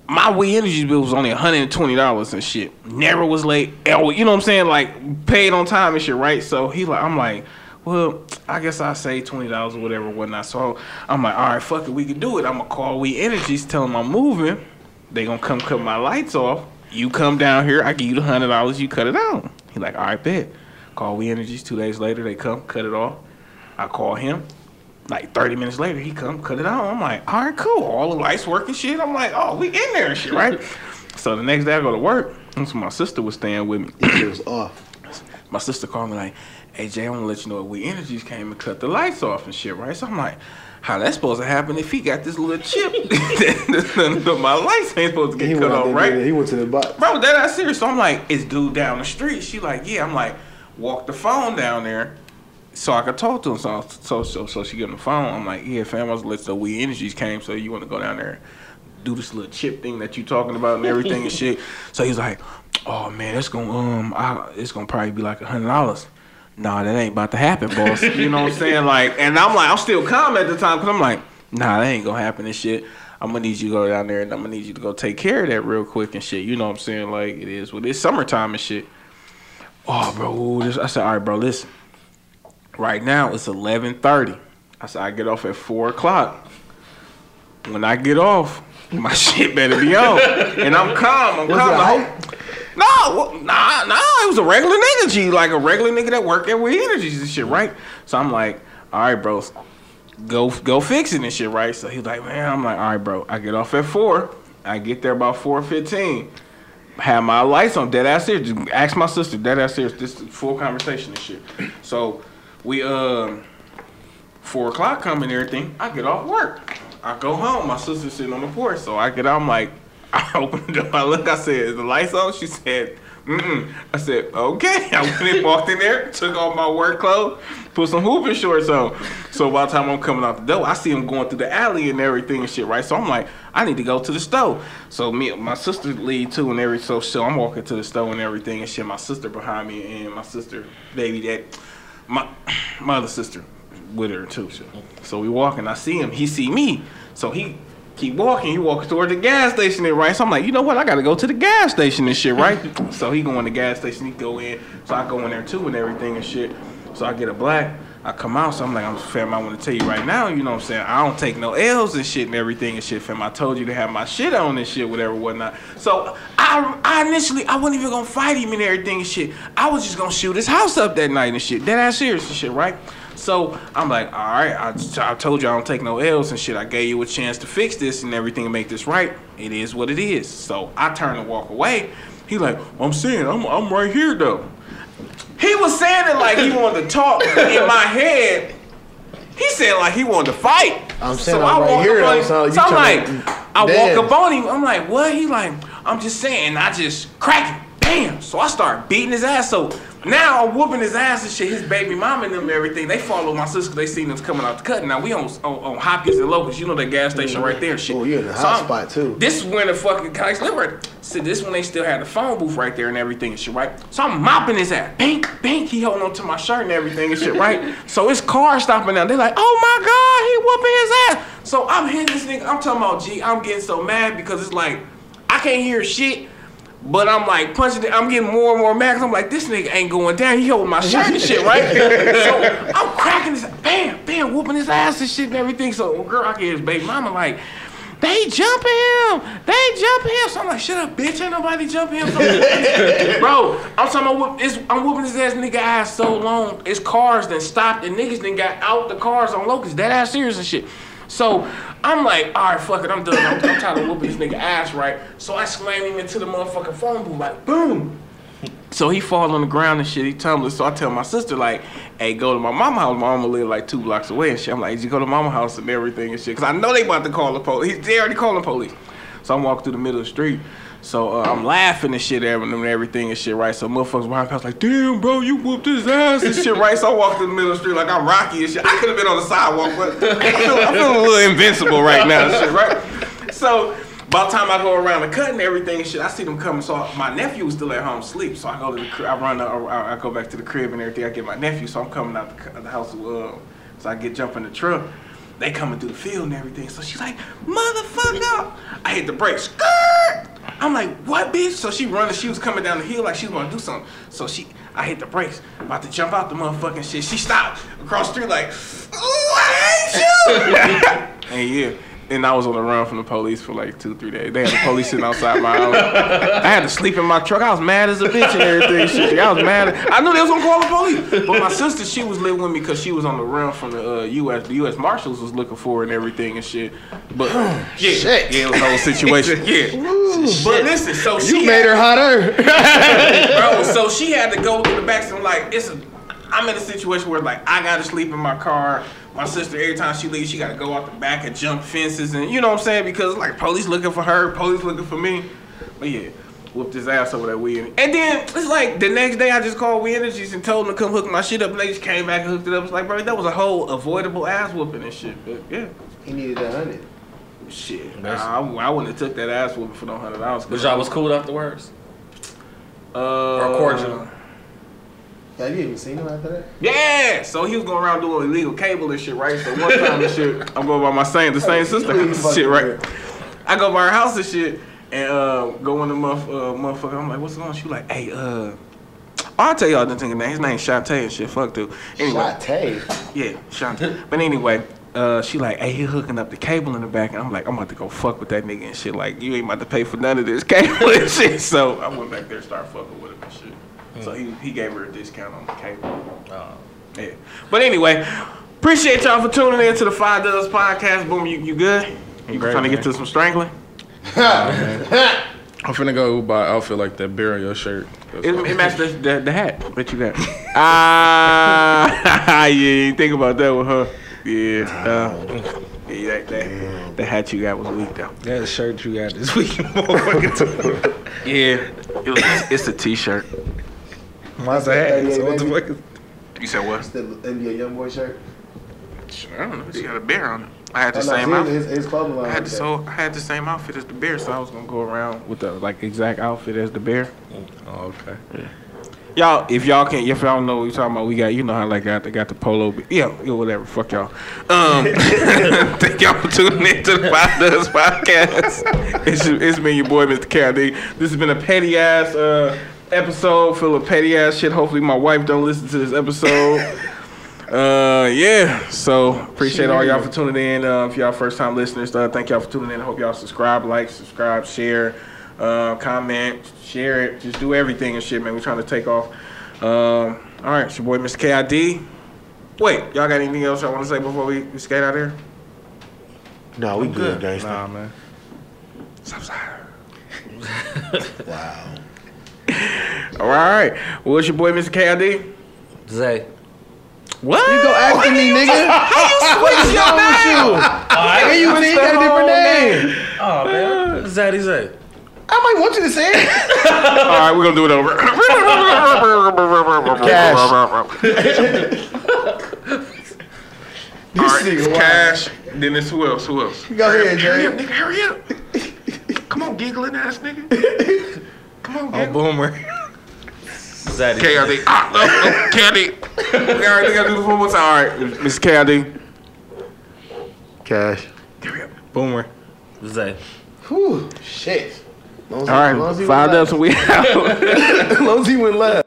my We Energy bill was only $120 and shit. Never was late. You know what I'm saying? Like paid on time and shit, right? So he like I'm like, well, I guess I say twenty dollars or whatever, whatnot. So I'm like, all right, fuck it, we can do it. I'm gonna call We Energies, tell them I'm moving. They gonna come cut my lights off. You come down here, I give you the hundred dollars, you cut it out. He like, all right, bet. Call We Energies. Two days later, they come, cut it off. I call him. Like 30 minutes later, he come cut it out. I'm like, all right, cool. All the lights working shit. I'm like, oh, we in there and shit, right? so the next day I go to work. And so my sister was staying with me. It was off. my sister called me like, hey Jay, I want to let you know We Energies came and cut the lights off and shit, right? So I'm like, how that's supposed to happen if he got this little chip? my lights ain't supposed to He get went, cut off, right? he went to the box. Bro, that not serious. So I'm like, it's dude down the street. She like, yeah. I'm like, walk the phone down there so I could talk to him. So so so, so she get on the phone. I'm like, yeah, fam, I was let the We Energies came, so you want to go down there, do this little chip thing that you talking about and everything and shit. So he's like, oh man, it's gonna um, I, it's gonna probably be like a hundred dollars. Nah, that ain't about to happen, boss. you know what I'm saying? Like, and I'm like, I'm still calm at the time because I'm like, nah, that ain't gonna happen and shit. I'm gonna need you to go down there and I'm gonna need you to go take care of that real quick and shit. You know what I'm saying? Like, it is what it's summertime and shit. Oh, bro, I said, all right, bro, listen. Right now it's 11:30. I said I get off at four o'clock. When I get off, my shit better be on, and I'm calm. I'm calm. hype? whole- no, nah, nah. It was a regular nigga, G, like a regular nigga that work at We Energies and shit, right? So I'm like, all right, bro, go go fix it and shit, right? So he's like, man, I'm like, all right, bro. I get off at four. I get there about four fifteen. Have my lights on, dead ass serious. Ask my sister, dead ass serious. This is full conversation and shit. So we um four o'clock coming and everything. I get off work. I go home. My sister's sitting on the porch, so I get out. I'm like, I opened the door. I look. I said, "Is the lights on?" She said, Mm-mm. I said, okay. I went and walked in there, took off my work clothes, put some hooping shorts on. So by the time I'm coming out the door, I see him going through the alley and everything and shit, right? So I'm like, I need to go to the store. So me, my sister lead too and everything. So, so I'm walking to the store and everything and shit. My sister behind me and my sister, baby, that my my other sister with her too. So we walking. I see him. He see me. So he keep walking. He walking toward the gas station there, right? So I'm like, you know what? I gotta go to the gas station and shit, right? so he go in the gas station. He go in. So I go in there too and everything and shit. So I get a black. I come out, so I'm like, I'm fam. I want to tell you right now, you know what I'm saying? I don't take no L's and shit and everything and shit, fam. I told you to have my shit on and shit, whatever, whatnot. So I, I initially, I wasn't even gonna fight him and everything and shit. I was just gonna shoot his house up that night and shit. Dead ass serious and shit, right? So I'm like, all right, I, I told you I don't take no L's and shit. I gave you a chance to fix this and everything and make this right. It is what it is. So I turn and walk away. He like, I'm saying, I'm, I'm right here though. He was saying it like he wanted to talk in my head. He said like he wanted to fight. I'm saying I'm right here, him. so So I'm like, I dance. walk up on him. I'm like, what? He like, I'm just saying. I just crack him. Bam. So I start beating his ass. So now I'm whooping his ass and shit. His baby mom and them and everything. They follow my sister. They seen us coming out the cut. Now we on on, on Hopkins and Locust. You know that gas station right there and shit. Oh, you're in the So hot I'm- spot, too. This is when the fucking guys liver. So this when they still had the phone booth right there and everything and shit, right? So I'm mopping his ass. Bink, bink. He holding on to my shirt and everything and shit, right? so his car stopping now. They're like, oh my god, he whooping his ass. So I'm hitting this nigga. I'm talking about G. I'm getting so mad because it's like I can't hear shit. But I'm like punching it. I'm getting more and more mad. 'cause I'm like, this nigga ain't going down. He holding my shirt and shit, right? so I'm cracking this, bam, bam, whooping his ass and shit and everything. So girl, I get his baby mama like, they jumping him. They jumping him. So I'm like, shut up, bitch. Ain't nobody jumping him. Bro, I'm talking about whoop, I'm whooping his ass nigga ass so long. His cars then stopped and niggas then got out the cars on Locust. That ass serious and shit. So I'm like, all right, fuck it, I'm done. I'm, I'm tired of whooping this nigga ass, right? So I slam him into the motherfucking phone booth, like, boom. So he falls on the ground and shit. He tumbles. So I tell my sister like, "Hey, go to my mama house. My mama live like two blocks away and shit." I'm like, "You go to mama house and everything and shit," because I know they about to call the police. They already calling the police. So I'm walking through the middle of the street. So uh, I'm laughing and shit and everything and shit, right? So motherfuckers behind was like, "Damn, bro, you whooped his ass and shit, right?" So I walked through the middle of the street like I'm Rocky and shit. I could have been on the sidewalk, but I feel, I feel a little invincible right now and shit, right? So by the time I go around the cut and everything and shit, I see them coming. So my nephew was still at home asleep. So I go to the crib. I run. I I go back to the crib and everything. I get my nephew. So I'm coming out the, the house. Uh, so I get jump in the truck. They coming through the field and everything. So she's like, motherfucker. I hit the brakes. Skirt. I'm like, what, bitch? So she running. She was coming down the hill like she was gonna do something. So she, I hit the brakes, about to jump out the motherfucking shit. She stopped across the street like, ooh, I hate you. and yeah. And I was on the run from the police for like two, three days. They had the police sitting outside my house. I had to sleep in my truck. I was mad as a bitch and everything. Shit. I was mad. I knew they was gonna call the police. But my sister, she was living with me because she was on the run from the uh, U.S. The U.S. Marshals was looking for her and everything and shit. But yeah, Shit. yeah, it was a whole situation. Yeah. But listen, so she You made her hotter. bro. So she had to go through the back. So I'm like, it's a, I'm in a situation where like I gotta sleep in my car. My sister, every time she leaves, she gotta go out the back and jump fences, and you know what I'm saying? Because like police looking for her, police looking for me. But yeah, whooped his ass over that weed. And then it's like the next day, I just called We Energies and told them to come hook my shit up, and they just came back and hooked it up. It's like, bro, that was a whole avoidable ass whooping and shit. But yeah, he needed that hundred. shit, nah, I, I wouldn't have took that ass whooping for no hundred dollars. But y'all was cool afterwards. uh, Or cordial. Have you even seen him after that? Yeah, so he was going around doing illegal cable and shit, right? So one time and shit, I'm going by my same the same sister You house and fucking shit, right? I go by her house and shit, and uh, go in the muff, uh, motherfucker. I'm like, what's going on? She like, hey, uh, oh, I'll tell y'all the thing name. His name Shantae and shit. Fuck dude. Anyway, Shantae. yeah, Shantae. But anyway. Uh, she like, hey, he hooking up the cable in the back, and I'm like, I'm about to go fuck with that nigga and shit. Like, you ain't about to pay for none of this cable and shit. So I went back there and started fucking with him and shit. So he, he gave her a discount on the cable. Oh. Yeah. But anyway, appreciate y'all for tuning in to the Five Dollars Podcast. Boom, you, you good? You Great, trying to get to some strangling? I'm finna go buy an outfit like that. Bear on your shirt. It, it matched the, the, the hat. Bet you got. Ah, yeah, you think about that one, huh? Yeah. Uh, yeah. Yeah, that, that, the hat you got was weak though. That shirt you got this week. Yeah, it was, it's a t-shirt. Mine's a hat. So what the fuck is You said what? It's the NBA YoungBoy shirt. I don't know. He got a bear on it. I had the Oh, no, same his, outfit. his, his clothing line. I had like the so I had the same outfit as the bear, so I was gonna go around with the like exact outfit as the bear. Oh, okay. Y'all, if y'all can't, if y'all don't know what we talking about, we got you know how like got they got the polo. Yeah, yeah, whatever. Fuck y'all. Um, thank y'all for tuning in to the Five Does podcast. It's, it's me, your boy, Mr. KD. This has been a petty ass uh, episode full of petty ass shit. Hopefully, my wife don't listen to this episode. Uh, yeah. So appreciate all y'all for tuning in. Uh, if y'all first time listeners, uh, thank y'all for tuning in. Hope y'all subscribe, like, subscribe, share, uh, comment, share it. Just do everything and shit, man. We trying to take off. Um, all right, it's your boy, Mr. KID. Wait, y'all got anything else y'all want to say before we, we skate out here? No, we good, gangsta. Nah, man. Wow. All right. Well, it's your boy, Mr. KID. Zay. What? You go after me, nigga. How you switch your name? Nigga, you see, you got a different name. Oh man, Zaddy Zay. I might want you to say it. All right, we're going to do it over. Cash. All right, nigga it's wild. Cash. Then it's who else? Who else? Go ahead, Jay. Hurry up, nigga. Hurry up. Come on, giggling ass nigga. Come on, Oh, giggle. boomer. Zaddy. KLD. Ah, no, no, Candy. All right, we got to do this one more time. All right, Mr. KLD. Cash. Boomer. Zay. Whew, shit. Long as All he- long as right, he five went ups and we out. last. Long as he went last.